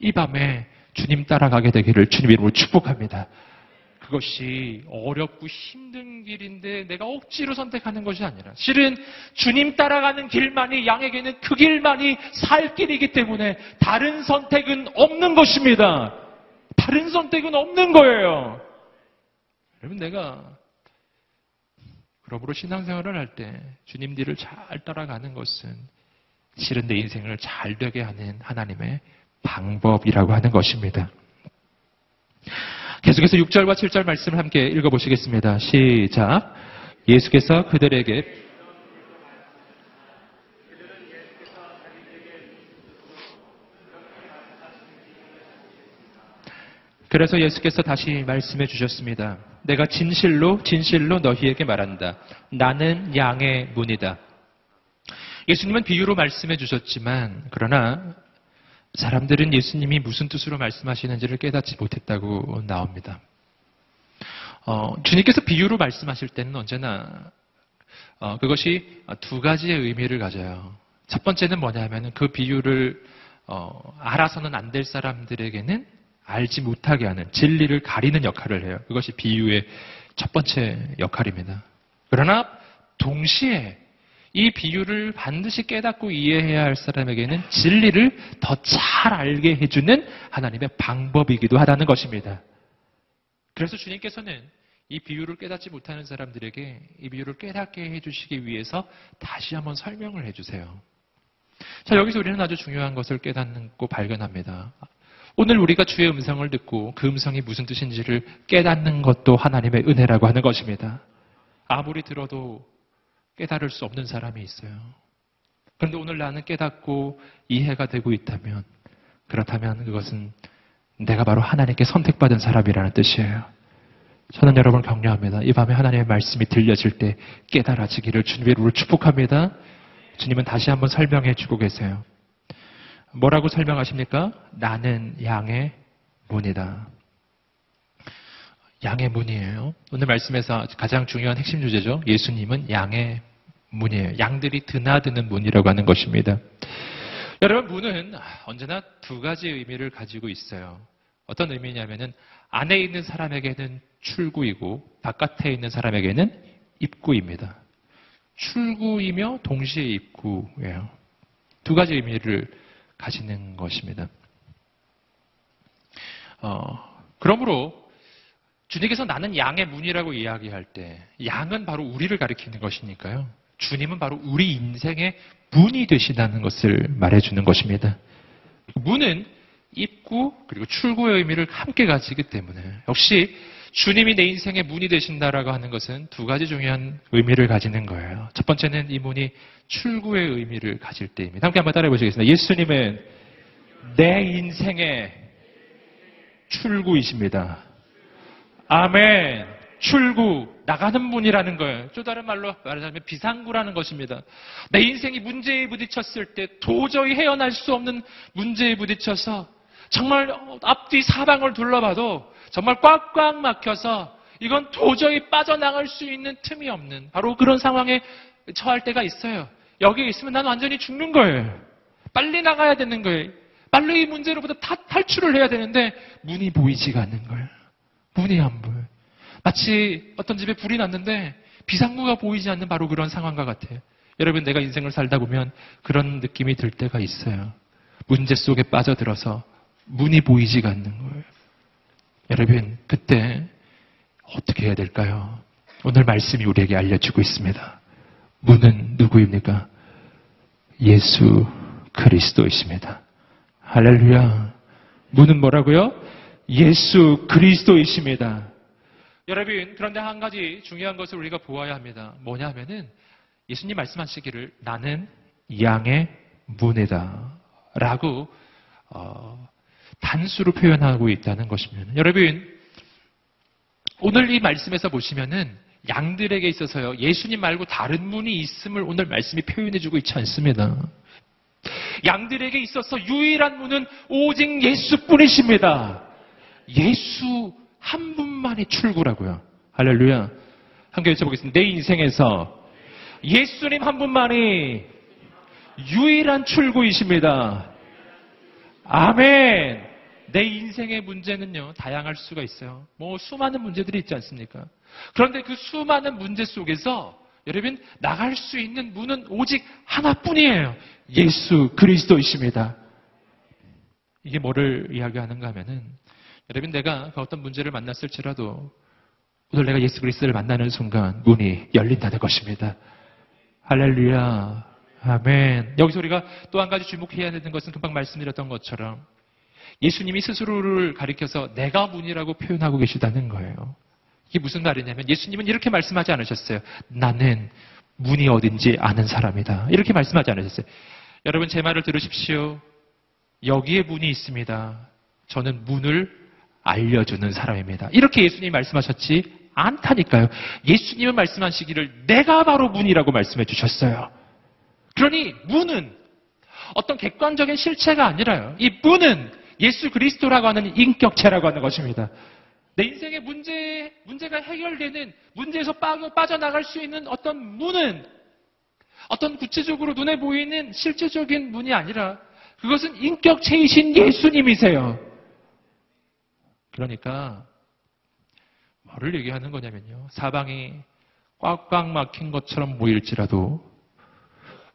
이 밤에 주님 따라가게 되기를 주님 이름으로 축복합니다. 그것이 어렵고 힘든 길인데 내가 억지로 선택하는 것이 아니라 실은 주님 따라가는 길만이 양에게는 그 길만이 살 길이기 때문에 다른 선택은 없는 것입니다. 다른 선택은 없는 거예요. 여러분 내가 그러므로 신앙생활을 할 때 주님 뒤를 잘 따라가는 것은 실은 내 인생을 잘 되게 하는 하나님의 방법이라고 하는 것입니다. 계속해서 6절과 7절 말씀을 함께 읽어보시겠습니다. 시작. 예수께서 그들에게 그래서 예수께서 다시 말씀해 주셨습니다. 내가 진실로 진실로 너희에게 말한다. 나는 양의 문이다. 예수님은 비유로 말씀해 주셨지만 그러나 사람들은 예수님이 무슨 뜻으로 말씀하시는지를 깨닫지 못했다고 나옵니다. 어, 주님께서 비유로 말씀하실 때는 언제나 어, 그것이 두 가지의 의미를 가져요. 첫 번째는 뭐냐면 그 비유를 어, 알아서는 안 될 사람들에게는 알지 못하게 하는 진리를 가리는 역할을 해요. 그것이 비유의 첫 번째 역할입니다. 그러나 동시에 이 비유를 반드시 깨닫고 이해해야 할 사람에게는 진리를 더 잘 알게 해주는 하나님의 방법이기도 하다는 것입니다. 그래서 주님께서는 이 비유를 깨닫지 못하는 사람들에게 이 비유를 깨닫게 해주시기 위해서 다시 한번 설명을 해주세요. 자, 여기서 우리는 아주 중요한 것을 깨닫고 발견합니다. 오늘 우리가 주의 음성을 듣고 그 음성이 무슨 뜻인지를 깨닫는 것도 하나님의 은혜라고 하는 것입니다. 아무리 들어도 깨달을 수 없는 사람이 있어요. 그런데 오늘 나는 깨닫고 이해가 되고 있다면 그렇다면 그것은 내가 바로 하나님께 선택받은 사람이라는 뜻이에요. 저는 여러분을 격려합니다. 이 밤에 하나님의 말씀이 들려질 때 깨달아지기를 주님의 이름으로 축복합니다. 주님은 다시 한번 설명해 주고 계세요. 뭐라고 설명하십니까? 나는 양의 문이다. 양의 문이에요. 오늘 말씀에서 가장 중요한 핵심 주제죠. 예수님은 양의 문이에요. 양들이 드나드는 문이라고 하는 것입니다. 여러분, 문은 언제나 두 가지 의미를 가지고 있어요. 어떤 의미냐면은 안에 있는 사람에게는 출구이고 바깥에 있는 사람에게는 입구입니다. 출구이며 동시에 입구예요. 두 가지 의미를 가지는 것입니다. 어, 그러므로 주님께서 나는 양의 문이라고 이야기할 때 양은 바로 우리를 가리키는 것이니까요. 주님은 바로 우리 인생의 문이 되시다는 것을 말해주는 것입니다. 문은 입구 그리고 출구의 의미를 함께 가지기 때문에 역시 주님이 내 인생의 문이 되신다라고 하는 것은 두 가지 중요한 의미를 가지는 거예요. 첫 번째는 이 문이 출구의 의미를 가질 때입니다. 함께 한번 따라해 보시겠습니다. 예수님은 내 인생의 출구이십니다. 아멘. 출구, 나가는 문이라는 거예요. 또 다른 말로 말하자면 비상구라는 것입니다. 내 인생이 문제에 부딪혔을 때 도저히 헤어날 수 없는 문제에 부딪혀서 정말 앞뒤 사방을 둘러봐도 정말 꽉꽉 막혀서 이건 도저히 빠져나갈 수 있는 틈이 없는 바로 그런 상황에 처할 때가 있어요. 여기에 있으면 난 완전히 죽는 거예요. 빨리 나가야 되는 거예요. 빨리 이 문제로부터 타, 탈출을 해야 되는데 문이 보이지가 않는 거예요. 문이 안 보여요. 마치 어떤 집에 불이 났는데 비상구가 보이지 않는 바로 그런 상황과 같아요. 여러분 내가 인생을 살다 보면 그런 느낌이 들 때가 있어요. 문제 속에 빠져들어서 문이 보이지가 않는 거예요. 여러분 그때 어떻게 해야 될까요? 오늘 말씀이 우리에게 알려주고 있습니다. 문은 누구입니까? 예수 그리스도이십니다. 할렐루야. 문은 뭐라고요? 예수 그리스도이십니다. 여러분, 그런데 한 가지 중요한 것을 우리가 보아야 합니다. 뭐냐 하면은 예수님 말씀하시기를 나는 양의 문이다. 라고, 어, 단수로 표현하고 있다는 것입니다. 여러분, 오늘 이 말씀에서 보시면은 양들에게 있어서요, 예수님 말고 다른 문이 있음을 오늘 말씀이 표현해주고 있지 않습니다. 양들에게 있어서 유일한 문은 오직 예수뿐이십니다. 예수 한 분만의 출구라고요. 할렐루야. 함께 외쳐보겠습니다. 내 인생에서 예수님 한 분만이 유일한 출구이십니다. 아멘. 내 인생의 문제는요, 다양할 수가 있어요. 뭐, 수많은 문제들이 있지 않습니까? 그런데 그 수많은 문제 속에서 여러분, 나갈 수 있는 문은 오직 하나뿐이에요. 예수 그리스도이십니다. 이게 뭐를 이야기하는가 하면은, 여러분 내가 그 어떤 문제를 만났을지라도 오늘 내가 예수 그리스도를 만나는 순간 문이 열린다는 것입니다. 할렐루야. 아멘. 여기서 우리가 또 한 가지 주목해야 되는 것은 금방 말씀드렸던 것처럼 예수님이 스스로를 가리켜서 내가 문이라고 표현하고 계시다는 거예요. 이게 무슨 말이냐면 예수님은 이렇게 말씀하지 않으셨어요. 나는 문이 어딘지 아는 사람이다. 이렇게 말씀하지 않으셨어요. 여러분 제 말을 들으십시오. 여기에 문이 있습니다. 저는 문을 알려주는 사람입니다. 이렇게 예수님이 말씀하셨지 않다니까요. 예수님은 말씀하시기를 내가 바로 문이라고 말씀해 주셨어요. 그러니 문은 어떤 객관적인 실체가 아니라요. 이 문은 예수 그리스도라고 하는 인격체라고 하는 것입니다. 내 인생의 문제, 문제가 해결되는 문제에서 빠져나갈 수 있는 어떤 문은 어떤 구체적으로 눈에 보이는 실제적인 문이 아니라 그것은 인격체이신 예수님이세요. 그러니까 뭐를 얘기하는 거냐면요. 사방이 꽉꽉 막힌 것처럼 보일지라도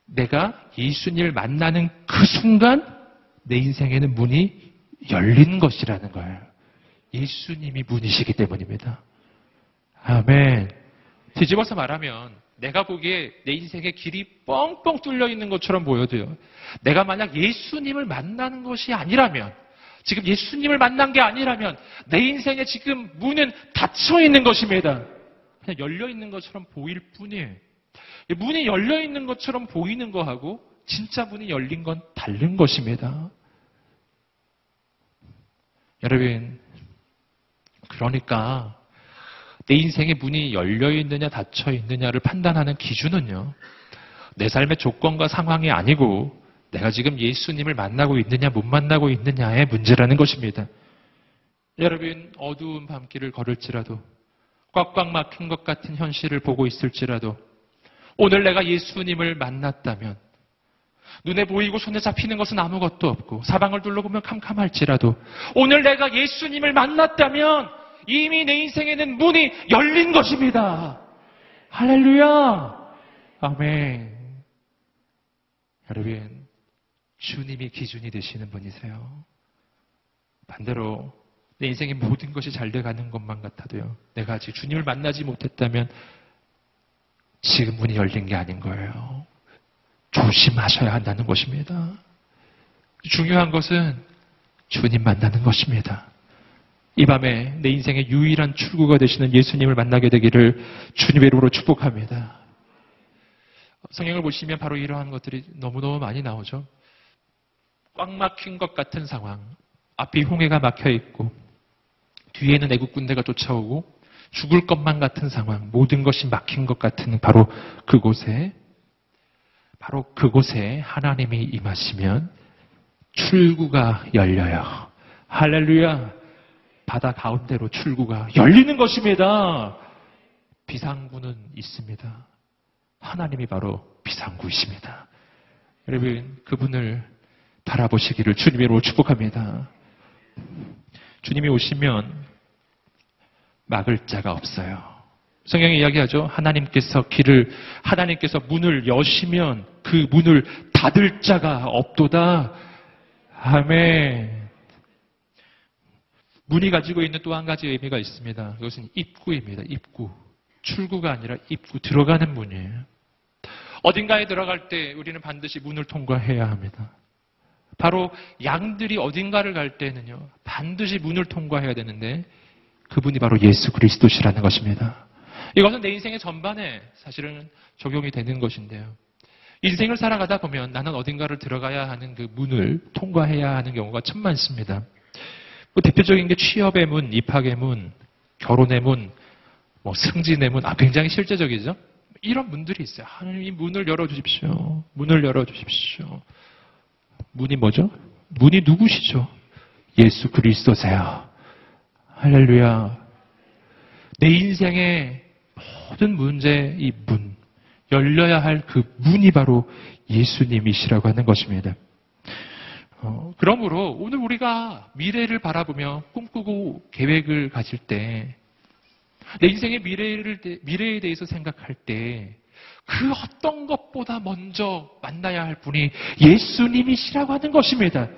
내가 예수님을 만나는 그 순간 내 인생에는 문이 열린 것이라는 거예요. 예수님이 문이시기 때문입니다. 아멘. 뒤집어서 말하면 내가 보기에 내 인생의 길이 뻥뻥 뚫려 있는 것처럼 보여도요. 내가 만약 예수님을 만나는 것이 아니라면 지금 예수님을 만난 게 아니라면 내 인생에 지금 문은 닫혀 있는 것입니다. 그냥 열려 있는 것처럼 보일 뿐이에요. 문이 열려 있는 것처럼 보이는 거하고 진짜 문이 열린 건 다른 것입니다. 여러분, 그러니까 내 인생의 문이 열려 있느냐 닫혀 있느냐를 판단하는 기준은요. 내 삶의 조건과 상황이 아니고 내가 지금 예수님을 만나고 있느냐 못 만나고 있느냐의 문제라는 것입니다. 여러분 어두운 밤길을 걸을지라도 꽉꽉 막힌 것 같은 현실을 보고 있을지라도 오늘 내가 예수님을 만났다면 눈에 보이고 손에 잡히는 것은 아무것도 없고 사방을 둘러보면 캄캄할지라도 오늘 내가 예수님을 만났다면 이미 내 인생에는 문이 열린 것입니다. 할렐루야. 아멘. 여러분 주님이 기준이 되시는 분이세요. 반대로 내 인생의 모든 것이 잘 돼가는 것만 같아도요. 내가 아직 주님을 만나지 못했다면 지금 문이 열린 게 아닌 거예요. 조심하셔야 한다는 것입니다. 중요한 것은 주님 만나는 것입니다. 이 밤에 내 인생의 유일한 출구가 되시는 예수님을 만나게 되기를 주님의 이름으로 축복합니다. 성경을 보시면 바로 이러한 것들이 너무너무 많이 나오죠. 꽉 막힌 것 같은 상황. 앞이 홍해가 막혀 있고, 뒤에는 애국 군대가 쫓아오고, 죽을 것만 같은 상황. 모든 것이 막힌 것 같은 바로 그곳에, 바로 그곳에 하나님이 임하시면 출구가 열려요. 할렐루야. 바다 가운데로 출구가 열리는 것입니다. 비상구는 있습니다. 하나님이 바로 비상구이십니다. 여러분, 그분을 바라보시기를 주님으로 축복합니다. 주님이 오시면 막을 자가 없어요. 성경이 이야기하죠. 하나님께서 길을, 하나님께서 문을 여시면 그 문을 닫을 자가 없도다. 아멘. 문이 가지고 있는 또 한 가지 의미가 있습니다. 그것은 입구입니다. 입구. 출구가 아니라 입구, 들어가는 문이에요. 어딘가에 들어갈 때 우리는 반드시 문을 통과해야 합니다. 바로 양들이 어딘가를 갈 때는요, 반드시 문을 통과해야 되는데, 그분이 바로 예수 그리스도시라는 것입니다. 이것은 내 인생의 전반에 사실은 적용이 되는 것인데요. 인생을 살아가다 보면 나는 어딘가를 들어가야 하는 그 문을 통과해야 하는 경우가 참 많습니다. 뭐 대표적인 게 취업의 문, 입학의 문, 결혼의 문, 뭐 승진의 문, 아, 굉장히 실제적이죠? 이런 문들이 있어요. 하나님 이 문을 열어주십시오. 문을 열어주십시오. 문이 뭐죠? 문이 누구시죠? 예수 그리스도세요. 할렐루야. 내 인생의 모든 문제 이 문, 열려야 할 그 문이 바로 예수님이시라고 하는 것입니다. 어, 그러므로 오늘 우리가 미래를 바라보며 꿈꾸고 계획을 가질 때, 내 인생의 미래를, 미래에 대해서 생각할 때, 그 어떤 것보다 먼저 만나야 할 분이 예수님이시라고 하는 것입니다.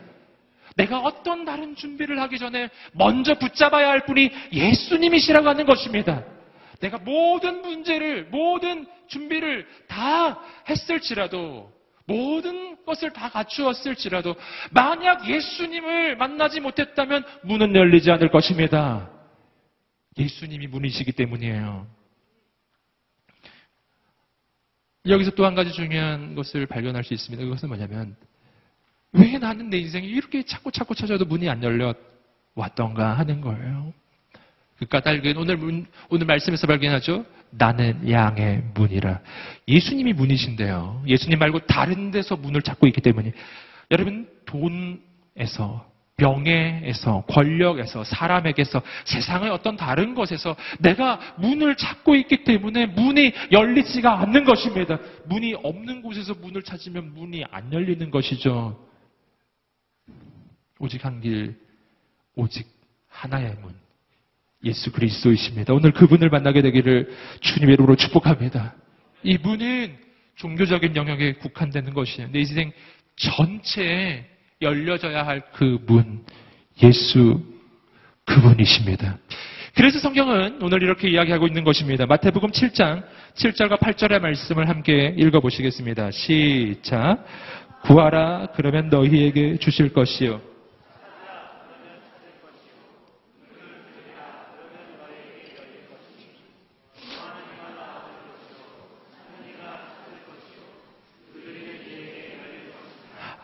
내가 어떤 다른 준비를 하기 전에 먼저 붙잡아야 할 분이 예수님이시라고 하는 것입니다. 내가 모든 문제를, 모든 준비를 다 했을지라도, 모든 것을 다 갖추었을지라도, 만약 예수님을 만나지 못했다면 문은 열리지 않을 것입니다. 예수님이 문이시기 때문이에요. 여기서 또 한 가지 중요한 것을 발견할 수 있습니다. 그것은 뭐냐면, 왜 나는 내 인생에 이렇게 자꾸 자꾸 찾아도 문이 안 열려 왔던가 하는 거예요. 그 까닭은 오늘 문, 오늘 말씀에서 발견하죠. 나는 양의 문이라. 예수님이 문이신데요. 예수님 말고 다른 데서 문을 찾고 있기 때문에 여러분 돈에서 명예에서 권력에서 사람에게서 세상의 어떤 다른 것에서 내가 문을 찾고 있기 때문에 문이 열리지가 않는 것입니다. 문이 없는 곳에서 문을 찾으면 문이 안 열리는 것이죠. 오직 한 길, 오직 하나의 문. 예수 그리스도이십니다. 오늘 그분을 만나게 되기를 주님의 이름으로 축복합니다. 이 문은 종교적인 영역에 국한되는 것이에요. 내 인생 전체에 열려져야 할 그 문, 예수 그분이십니다. 그래서 성경은 오늘 이렇게 이야기하고 있는 것입니다. 마태복음 7장 7절과 8절의 말씀을 함께 읽어보시겠습니다. 시작. 구하라 그러면 너희에게 주실 것이요.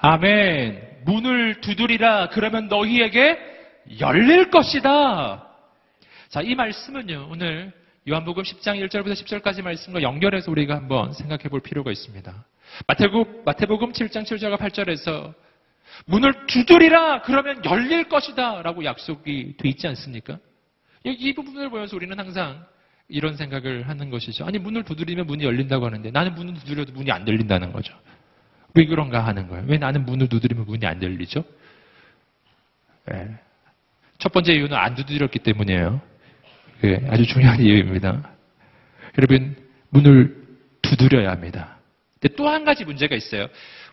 아멘. 문을 두드리라. 그러면 너희에게 열릴 것이다. 자, 이 말씀은요, 오늘 요한복음 10장 1절부터 10절까지 말씀과 연결해서 우리가 한번 생각해 볼 필요가 있습니다. 마태복, 마태복음 7장 7절과 8절에서 문을 두드리라! 그러면 열릴 것이다! 라고 약속이 돼 있지 않습니까? 이 부분을 보면서 우리는 항상 이런 생각을 하는 것이죠. 아니, 문을 두드리면 문이 열린다고 하는데 나는 문을 두드려도 문이 안 열린다는 거죠. 왜 그런가 하는 거예요. 왜 나는 문을 두드리면 문이 안 열리죠? 네. 첫 번째 이유는 안 두드렸기 때문이에요. 네, 아주 중요한 이유입니다. 여러분, 문을 두드려야 합니다. 근데 또 한 가지 문제가 있어요.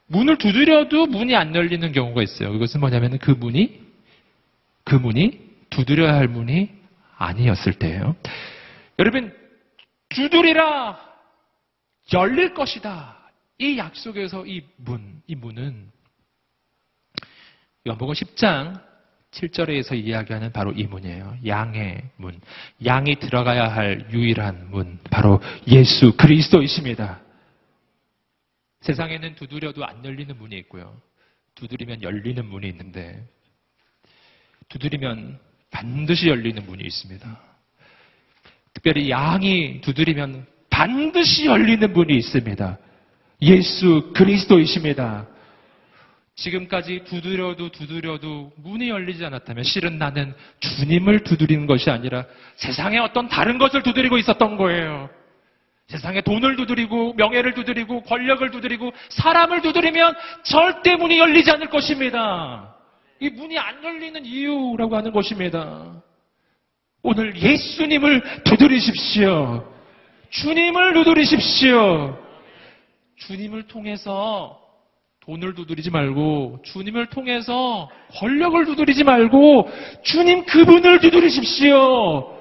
문을 두드려도 문이 안 열리는 경우가 있어요. 그것은 뭐냐면 그 문이 그 문이 두드려야 할 문이 아니었을 때예요. 여러분 두드리라 열릴 것이다. 이 약속에서 이 문, 이 문은 요한복음 10장 7절에서 이야기하는 바로 이 문이에요. 양의 문. 양이 들어가야 할 유일한 문. 바로 예수 그리스도이십니다. 세상에는 두드려도 안 열리는 문이 있고요. 두드리면 열리는 문이 있는데, 두드리면 반드시 열리는 문이 있습니다. 특별히 양이 두드리면 반드시 열리는 문이 있습니다. 예수 그리스도이십니다. 지금까지 두드려도 두드려도 문이 열리지 않았다면 실은 나는 주님을 두드리는 것이 아니라 세상에 어떤 다른 것을 두드리고 있었던 거예요. 세상에 돈을 두드리고 명예를 두드리고 권력을 두드리고 사람을 두드리면 절대 문이 열리지 않을 것입니다. 이 문이 안 열리는 이유라고 하는 것입니다. 오늘 예수님을 두드리십시오. 주님을 두드리십시오. 주님을 통해서 돈을 두드리지 말고 주님을 통해서 권력을 두드리지 말고 주님 그분을 두드리십시오.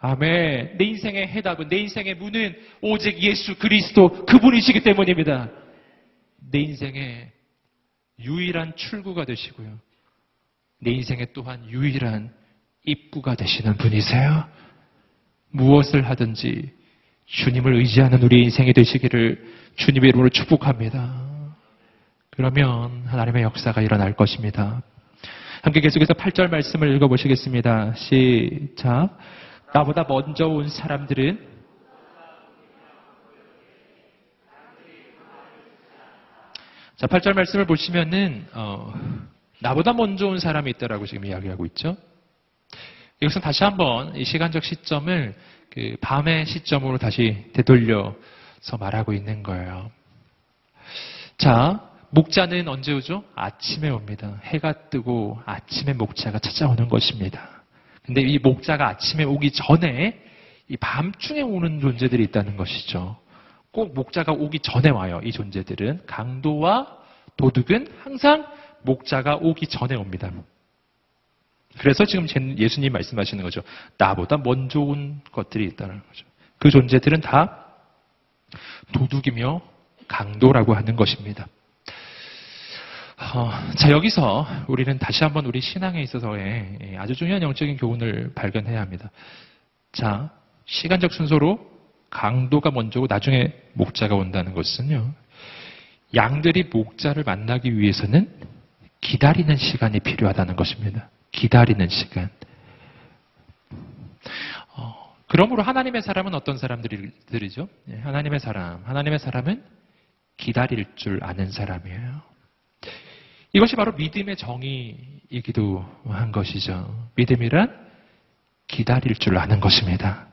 아멘. 내 인생의 해답은 내 인생의 문은 오직 예수 그리스도 그분이시기 때문입니다. 내 인생의 유일한 출구가 되시고요. 내 인생의 또한 유일한 입구가 되시는 분이세요. 무엇을 하든지 주님을 의지하는 우리 인생이 되시기를 주님의 이름으로 축복합니다. 그러면 하나님의 역사가 일어날 것입니다. 함께 계속해서 8절 말씀을 읽어보시겠습니다. 시작. 나보다 먼저 온 사람들은 자, 8절 말씀을 보시면은 어, 나보다 먼저 온 사람이 있다라고 지금 이야기하고 있죠. 이것은 다시 한번 이 시간적 시점을 그 밤의 시점으로 다시 되돌려서 말하고 있는 거예요. 자, 목자는 언제 오죠? 아침에 옵니다. 해가 뜨고 아침에 목자가 찾아오는 것입니다. 근데 이 목자가 아침에 오기 전에 이 밤중에 오는 존재들이 있다는 것이죠. 꼭 목자가 오기 전에 와요. 이 존재들은 강도와 도둑은 항상 목자가 오기 전에 옵니다. 그래서 지금 예수님 말씀하시는 거죠. 나보다 먼저 온 것들이 있다는 거죠. 그 존재들은 다 도둑이며 강도라고 하는 것입니다. 어, 자, 여기서 우리는 다시 한번 우리 신앙에 있어서의 아주 중요한 영적인 교훈을 발견해야 합니다. 자, 시간적 순서로 강도가 먼저고 나중에 목자가 온다는 것은요. 양들이 목자를 만나기 위해서는 기다리는 시간이 필요하다는 것입니다. 기다리는 시간. 어, 그러므로 하나님의 사람은 어떤 사람들이죠? 예, 하나님의 사람. 하나님의 사람은 기다릴 줄 아는 사람이에요. 이것이 바로 믿음의 정의이기도 한 것이죠. 믿음이란 기다릴 줄 아는 것입니다.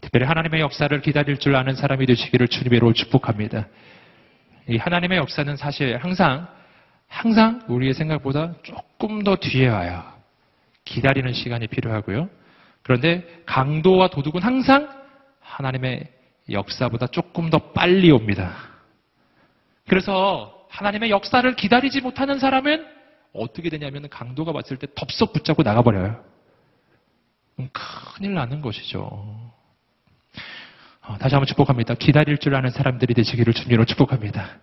특별히 하나님의 역사를 기다릴 줄 아는 사람이 되시기를 주님으로 축복합니다. 이 하나님의 역사는 사실 항상 항상 우리의 생각보다 조금 더 뒤에 와요. 기다리는 시간이 필요하고요. 그런데 강도와 도둑은 항상 하나님의 역사보다 조금 더 빨리 옵니다. 그래서 하나님의 역사를 기다리지 못하는 사람은 어떻게 되냐면 강도가 봤을 때 덥석 붙잡고 나가버려요. 큰일 나는 것이죠. 어, 다시 한번 축복합니다. 기다릴 줄 아는 사람들이 되시기를 주님으로 축복합니다.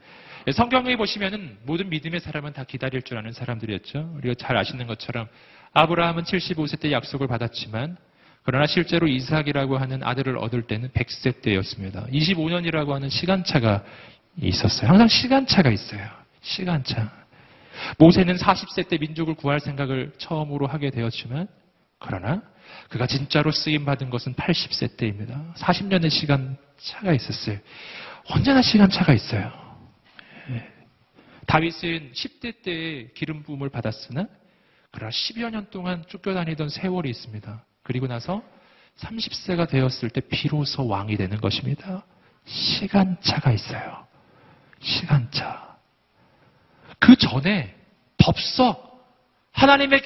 예, 성경에 보시면은 모든 믿음의 사람은 다 기다릴 줄 아는 사람들이었죠. 우리가 잘 아시는 것처럼 아브라함은 75세 때 약속을 받았지만 그러나 실제로 이삭이라고 하는 아들을 얻을 때는 100세 때였습니다. 25년이라고 하는 시간차가 있었어요. 항상 시간차가 있어요. 시간차. 모세는 40세 때 민족을 구할 생각을 처음으로 하게 되었지만, 그러나 그가 진짜로 쓰임 받은 것은 80세 때입니다. 40년의 시간 차가 있었어요. 언제나 시간 차가 있어요. 예. 다윗은 10대 때 기름 부음을 받았으나 그러나 10여 년 동안 쫓겨다니던 세월이 있습니다. 그리고 나서 30세가 되었을 때 비로소 왕이 되는 것입니다. 시간차가 있어요. 시간차. 그 전에 덥석 하나님의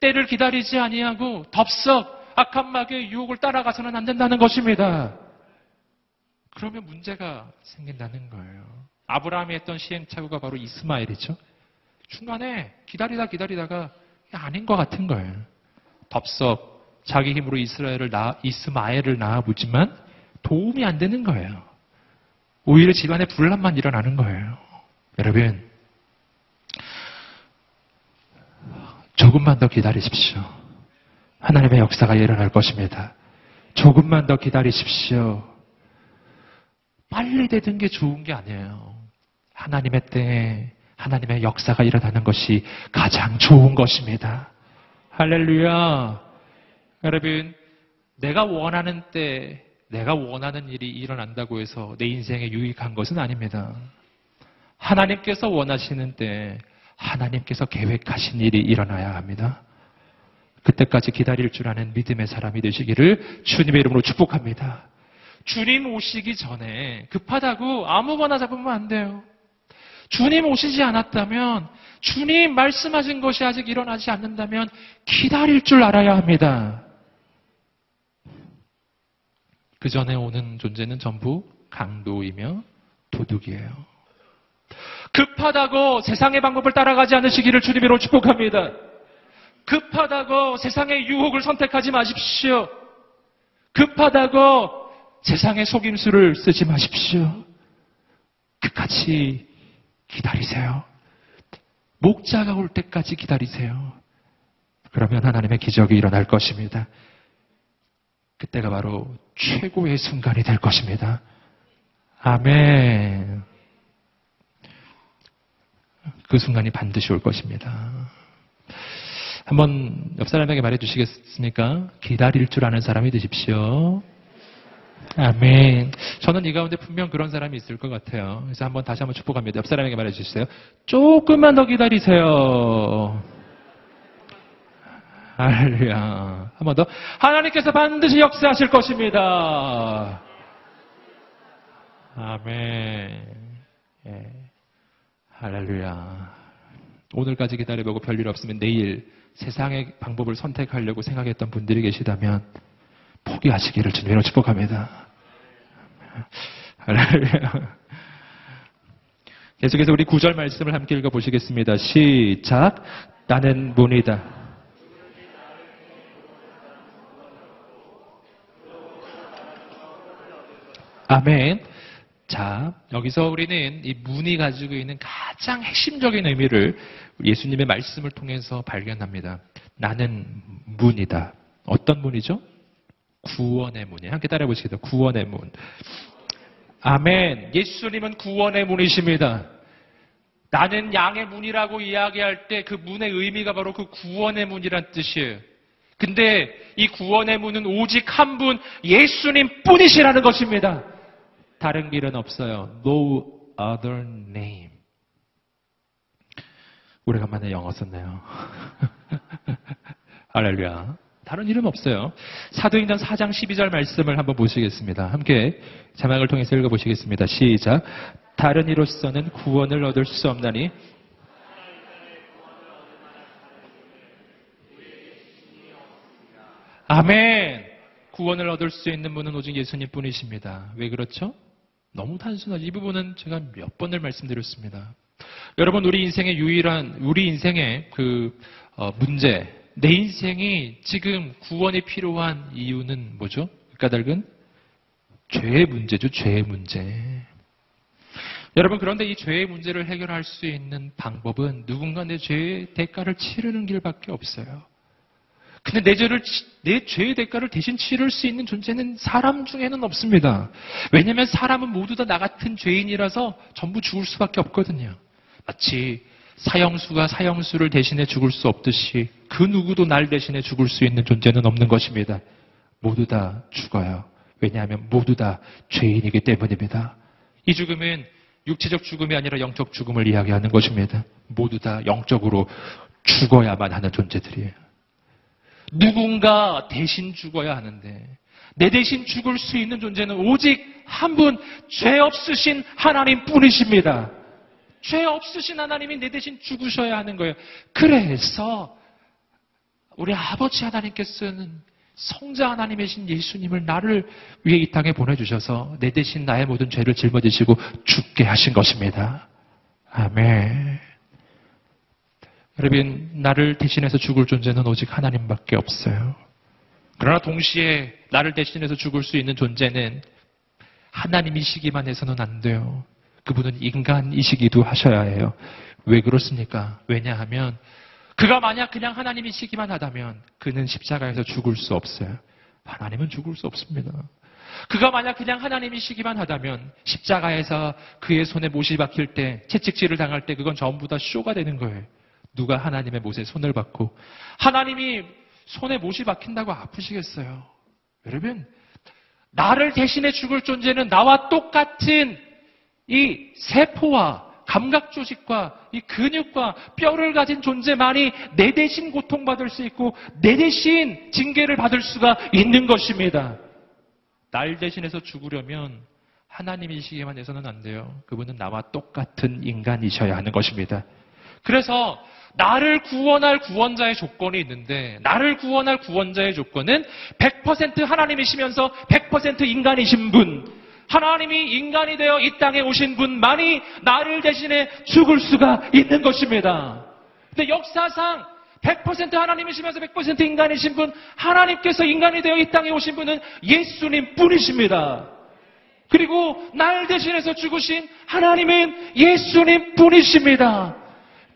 때를 기다리지 아니하고 덥석 악한 마귀의 유혹을 따라가서는 안 된다는 것입니다. 그러면 문제가 생긴다는 거예요. 아브라함이 했던 시행착오가 바로 이스마엘이죠. 중간에 기다리다 기다리다가 아닌 것 같은 거예요. 덥석 자기 힘으로 이스라엘을 낳아, 이스마엘을 낳아보지만 도움이 안 되는 거예요. 오히려 집안에 분란만 일어나는 거예요. 여러분, 조금만 더 기다리십시오. 하나님의 역사가 일어날 것입니다. 조금만 더 기다리십시오. 빨리 되는 게 좋은 게 아니에요. 하나님의 때에 하나님의 역사가 일어나는 것이 가장 좋은 것입니다. 할렐루야. 여러분, 내가 원하는 때, 내가 원하는 일이 일어난다고 해서 내 인생에 유익한 것은 아닙니다. 하나님께서 원하시는 때, 하나님께서 계획하신 일이 일어나야 합니다. 그때까지 기다릴 줄 아는 믿음의 사람이 되시기를 주님의 이름으로 축복합니다. 주님 오시기 전에 급하다고 아무거나 잡으면 안 돼요. 주님 오시지 않았다면, 주님 말씀하신 것이 아직 일어나지 않는다면 기다릴 줄 알아야 합니다. 그 전에 오는 존재는 전부 강도이며 도둑이에요. 급하다고 세상의 방법을 따라가지 않으시기를 주님으로 축복합니다. 급하다고 세상의 유혹을 선택하지 마십시오. 급하다고 세상의 속임수를 쓰지 마십시오. 끝까지 기다리세요. 목자가 올 때까지 기다리세요. 그러면 하나님의 기적이 일어날 것입니다. 그때가 바로 최고의 순간이 될 것입니다. 아멘. 그 순간이 반드시 올 것입니다. 한번 옆 사람에게 말해 주시겠습니까? 기다릴 줄 아는 사람이 되십시오. 아멘. 저는 이 가운데 분명 그런 사람이 있을 것 같아요. 그래서 한번 다시 한번 축복합니다. 옆 사람에게 말해 주세요. 조금만 더 기다리세요. 할렐루야. 한번 더. 하나님께서 반드시 역사하실 것입니다. 아멘. 예. 할렐루야. 오늘까지 기다려보고 별일 없으면 내일 세상의 방법을 선택하려고 생각했던 분들이 계시다면 포기하시기를 주님으로 축복합니다. 계속해서 우리 구절 말씀을 함께 읽어보시겠습니다. 시작. 나는 문이다. 아멘. 자, 여기서 우리는 이 문이 가지고 있는 가장 핵심적인 의미를 예수님의 말씀을 통해서 발견합니다. 나는 문이다. 어떤 문이죠? 구원의 문이. 함께 따라해 보시겠다. 구원의 문. 아멘. 예수님은 구원의 문이십니다. 나는 양의 문이라고 이야기할 때 그 문의 의미가 바로 그 구원의 문이란 뜻이에요. 근데 이 구원의 문은 오직 한 분 예수님 뿐이시라는 것입니다. 다른 길은 없어요. No other name. 오래간만에 영어 썼네요. 할렐루야. 다른 이름 없어요. 사도행전 4장 12절 말씀을 한번 보시겠습니다. 함께 자막을 통해서 읽어보시겠습니다. 시작. 다른 이로서는 구원을 얻을 수 없나니 아멘. 구원을 얻을 수 있는 분은 오직 예수님 뿐이십니다. 왜 그렇죠? 너무 단순하죠. 이 부분은 제가 몇 번을 말씀드렸습니다. 여러분, 우리 인생의 유일한, 우리 인생의 그, 어, 문제, 내 인생이 지금 구원이 필요한 이유는 뭐죠? 까닭은 죄의 문제죠, 죄의 문제. 여러분, 그런데 이 죄의 문제를 해결할 수 있는 방법은 누군가 내 죄의 대가를 치르는 길밖에 없어요. 근데 내 죄를, 내 죄의 대가를 대신 치를 수 있는 존재는 사람 중에는 없습니다. 왜냐면 사람은 모두 다 나 같은 죄인이라서 전부 죽을 수밖에 없거든요. 마치 사형수가 사형수를 대신해 죽을 수 없듯이 그 누구도 날 대신해 죽을 수 있는 존재는 없는 것입니다. 모두 다 죽어요. 왜냐하면 모두 다 죄인이기 때문입니다. 이 죽음은 육체적 죽음이 아니라 영적 죽음을 이야기하는 것입니다. 모두 다 영적으로 죽어야만 하는 존재들이에요. 누군가 대신 죽어야 하는데 내 대신 죽을 수 있는 존재는 오직 한 분 죄 없으신 하나님 뿐이십니다. 죄 없으신 하나님이 내 대신 죽으셔야 하는 거예요. 그래서 우리 아버지 하나님께서는 성자 하나님이신 예수님을 나를 위해 이 땅에 보내주셔서 내 대신 나의 모든 죄를 짊어지시고 죽게 하신 것입니다. 아멘. 여러분, 나를 대신해서 죽을 존재는 오직 하나님밖에 없어요. 그러나 동시에 나를 대신해서 죽을 수 있는 존재는 하나님이시기만 해서는 안 돼요. 그분은 인간이시기도 하셔야 해요. 왜 그렇습니까? 왜냐하면 그가 만약 그냥 하나님이시기만 하다면 그는 십자가에서 죽을 수 없어요. 하나님은 죽을 수 없습니다. 그가 만약 그냥 하나님이시기만 하다면 십자가에서 그의 손에 못이 박힐 때 채찍질을 당할 때 그건 전부 다 쇼가 되는 거예요. 누가 하나님의 못에 손을 받고 하나님이 손에 못이 박힌다고 아프시겠어요. 여러분 나를 대신해 죽을 존재는 나와 똑같은 이 세포와 감각 조직과 이 근육과 뼈를 가진 존재만이 내 대신 고통받을 수 있고 내 대신 징계를 받을 수가 있는 것입니다. 날 대신해서 죽으려면 하나님이시기만 해서는 안 돼요. 그분은 나와 똑같은 인간이셔야 하는 것입니다. 그래서 나를 구원할 구원자의 조건이 있는데 나를 구원할 구원자의 조건은 100% 하나님이시면서 100% 인간이신 분 하나님이 인간이 되어 이 땅에 오신 분만이 나를 대신해 죽을 수가 있는 것입니다. 근데 역사상 100% 하나님이시면서 100% 인간이신 분, 하나님께서 인간이 되어 이 땅에 오신 분은 예수님 뿐이십니다. 그리고 날 대신해서 죽으신 하나님은 예수님 뿐이십니다.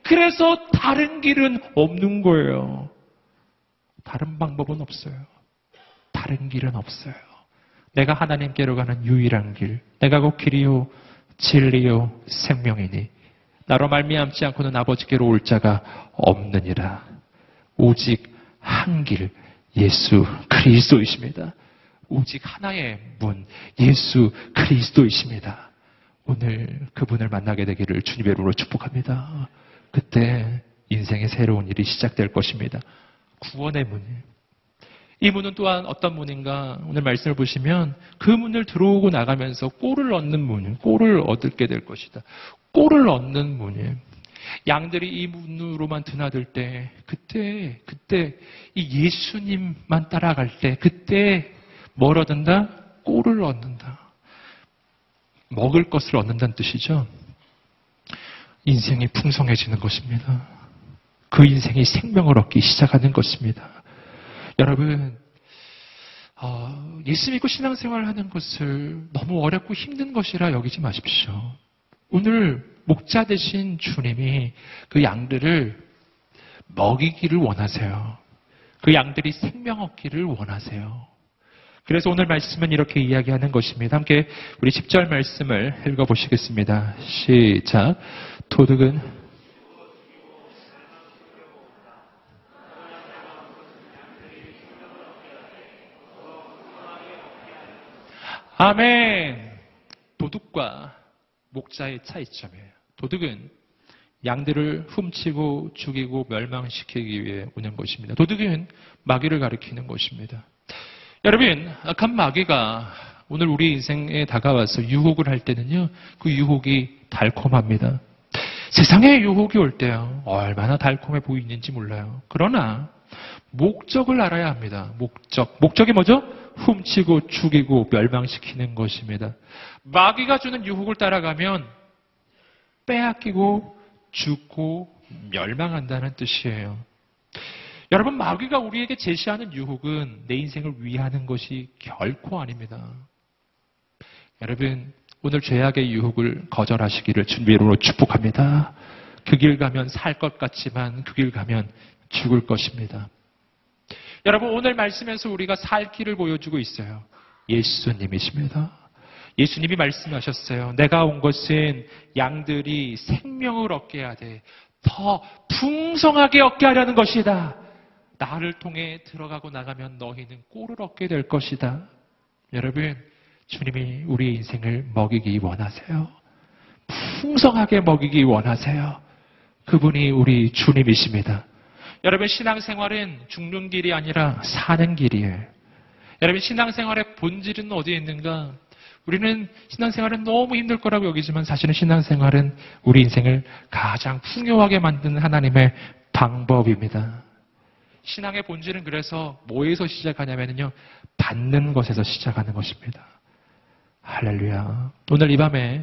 그래서 다른 길은 없는 거예요. 다른 방법은 없어요. 다른 길은 없어요. 내가 하나님께로 가는 유일한 길, 내가 곧 길이요 진리요 생명이니 나로 말미암지 않고는 아버지께로 올 자가 없느니라. 오직 한 길 예수 그리스도이십니다. 오직 하나의 문 예수 그리스도이십니다. 오늘 그분을 만나게 되기를 주님의 이름으로 축복합니다. 그때 인생의 새로운 일이 시작될 것입니다. 구원의 문이에요. 이 문은 또한 어떤 문인가 오늘 말씀을 보시면 그 문을 들어오고 나가면서 꼴을 얻는 문, 꼴을 얻게 될 것이다. 꼴을 얻는 문이에요. 양들이 이 문으로만 드나들 때 그때 그때 이 예수님만 따라갈 때 그때 뭘 얻는다? 꼴을 얻는다. 먹을 것을 얻는다는 뜻이죠. 인생이 풍성해지는 것입니다. 그 인생이 생명을 얻기 시작하는 것입니다. 여러분, 어, 예수 믿고 신앙생활을 하는 것을 너무 어렵고 힘든 것이라 여기지 마십시오. 오늘 목자 되신 주님이 그 양들을 먹이기를 원하세요. 그 양들이 생명 얻기를 원하세요. 그래서 오늘 말씀은 이렇게 이야기하는 것입니다. 함께 우리 10절 말씀을 읽어보시겠습니다. 시작. 도둑은 아멘. 도둑과 목자의 차이점이에요. 도둑은 양들을 훔치고 죽이고 멸망시키기 위해 오는 것입니다. 도둑은 마귀를 가리키는 것입니다. 여러분, 악한 마귀가 오늘 우리 인생에 다가와서 유혹을 할 때는요, 그 유혹이 달콤합니다. 세상에 유혹이 올 때요, 얼마나 달콤해 보이는지 몰라요. 그러나, 목적을 알아야 합니다. 목적. 목적이 뭐죠? 훔치고 죽이고 멸망시키는 것입니다. 마귀가 주는 유혹을 따라가면 빼앗기고 죽고 멸망한다는 뜻이에요. 여러분, 마귀가 우리에게 제시하는 유혹은 내 인생을 위하는 것이 결코 아닙니다. 여러분, 오늘 죄악의 유혹을 거절하시기를 주님으로 축복합니다. 그 길 가면 살 것 같지만 그 길 가면 죽을 것입니다. 여러분 오늘 말씀에서 우리가 살 길을 보여주고 있어요. 예수님이십니다. 예수님이 말씀하셨어요. 내가 온 것은 양들이 생명을 얻게 하되 더 풍성하게 얻게 하려는 것이다. 나를 통해 들어가고 나가면 너희는 꼴을 얻게 될 것이다. 여러분, 주님이 우리의 인생을 먹이기 원하세요. 풍성하게 먹이기 원하세요. 그분이 우리 주님이십니다. 여러분 신앙생활은 죽는 길이 아니라 사는 길이에요. 여러분 신앙생활의 본질은 어디에 있는가? 우리는 신앙생활은 너무 힘들 거라고 여기지만 사실은 신앙생활은 우리 인생을 가장 풍요하게 만드는 하나님의 방법입니다. 신앙의 본질은 그래서 뭐에서 시작하냐면요. 받는 것에서 시작하는 것입니다. 할렐루야. 오늘 이 밤에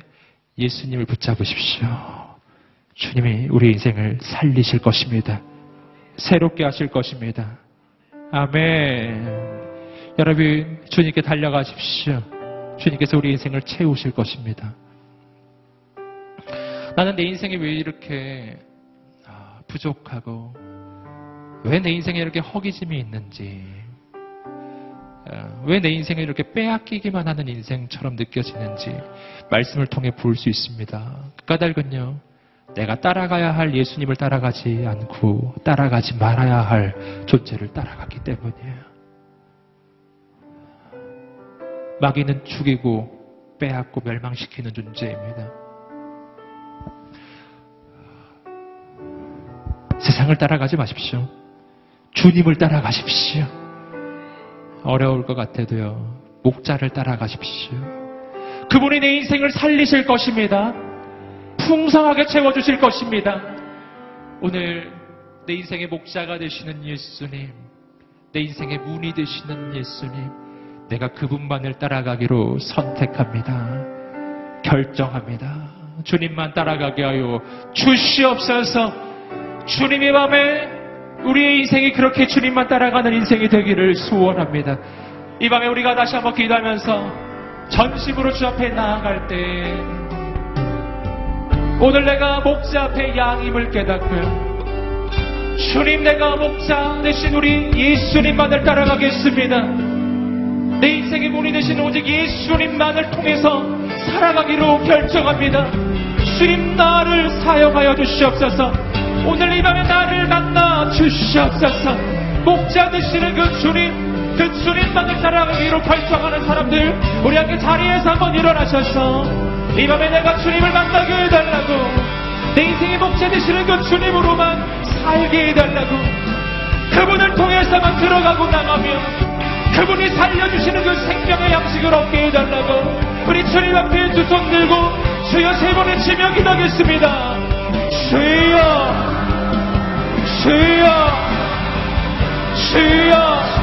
예수님을 붙잡으십시오. 주님이 우리 인생을 살리실 것입니다. 새롭게 하실 것입니다. 아멘. 여러분, 주님께 달려가십시오. 주님께서 우리 인생을 채우실 것입니다. 나는 내 인생이 왜 이렇게 아, 부족하고 왜 내 인생에 이렇게 허기짐이 있는지 아, 왜내 인생을 이렇게 빼앗기기만 하는 인생처럼 느껴지는지 말씀을 통해 볼 수 있습니다. 그 까닭은요. 내가 따라가야 할 예수님을 따라가지 않고 따라가지 말아야 할 존재를 따라갔기 때문이에요. 마귀는 죽이고 빼앗고 멸망시키는 존재입니다. 세상을 따라가지 마십시오. 주님을 따라가십시오. 어려울 것 같아도요. 목자를 따라가십시오. 그분이 내 인생을 살리실 것입니다. 풍성하게 채워주실 것입니다. 오늘 내 인생의 목자가 되시는 예수님, 내 인생의 문이 되시는 예수님, 내가 그분만을 따라가기로 선택합니다. 결정합니다. 주님만 따라가게 하여 주시옵소서. 주님의 밤에 우리의 인생이 그렇게 주님만 따라가는 인생이 되기를 소원합니다. 이 밤에 우리가 다시 한번 기도하면서 전심으로 주 앞에 나아갈 때 오늘 내가 목자 앞에 양임을 깨닫고요. 주님 내가 목자 대신 우리 예수님만을 따라가겠습니다. 내 인생의 문이 되신 오직 예수님만을 통해서 살아가기로 결정합니다. 주님 나를 사용하여 주시옵소서. 오늘 이 밤에 나를 만나 주시옵소서. 목자 되시는 그 주님, 그 주님만을 따라가기로 결정하는 사람들, 우리 함께 자리에서 한번 일어나셔서 이 밤에 내가 주님을 만나게 해달라고, 내 인생의 목자 되시는 그 주님으로만 살게 해달라고, 그분을 통해서만 들어가고 나가며, 그분이 살려주시는 그 생명의 양식을 얻게 해달라고, 우리 주님 앞에 두 손 들고, 주여 세 번의 지명 기도하겠습니다. 주여, 주여, 주여,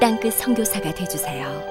땅끝 성교사가 되주세요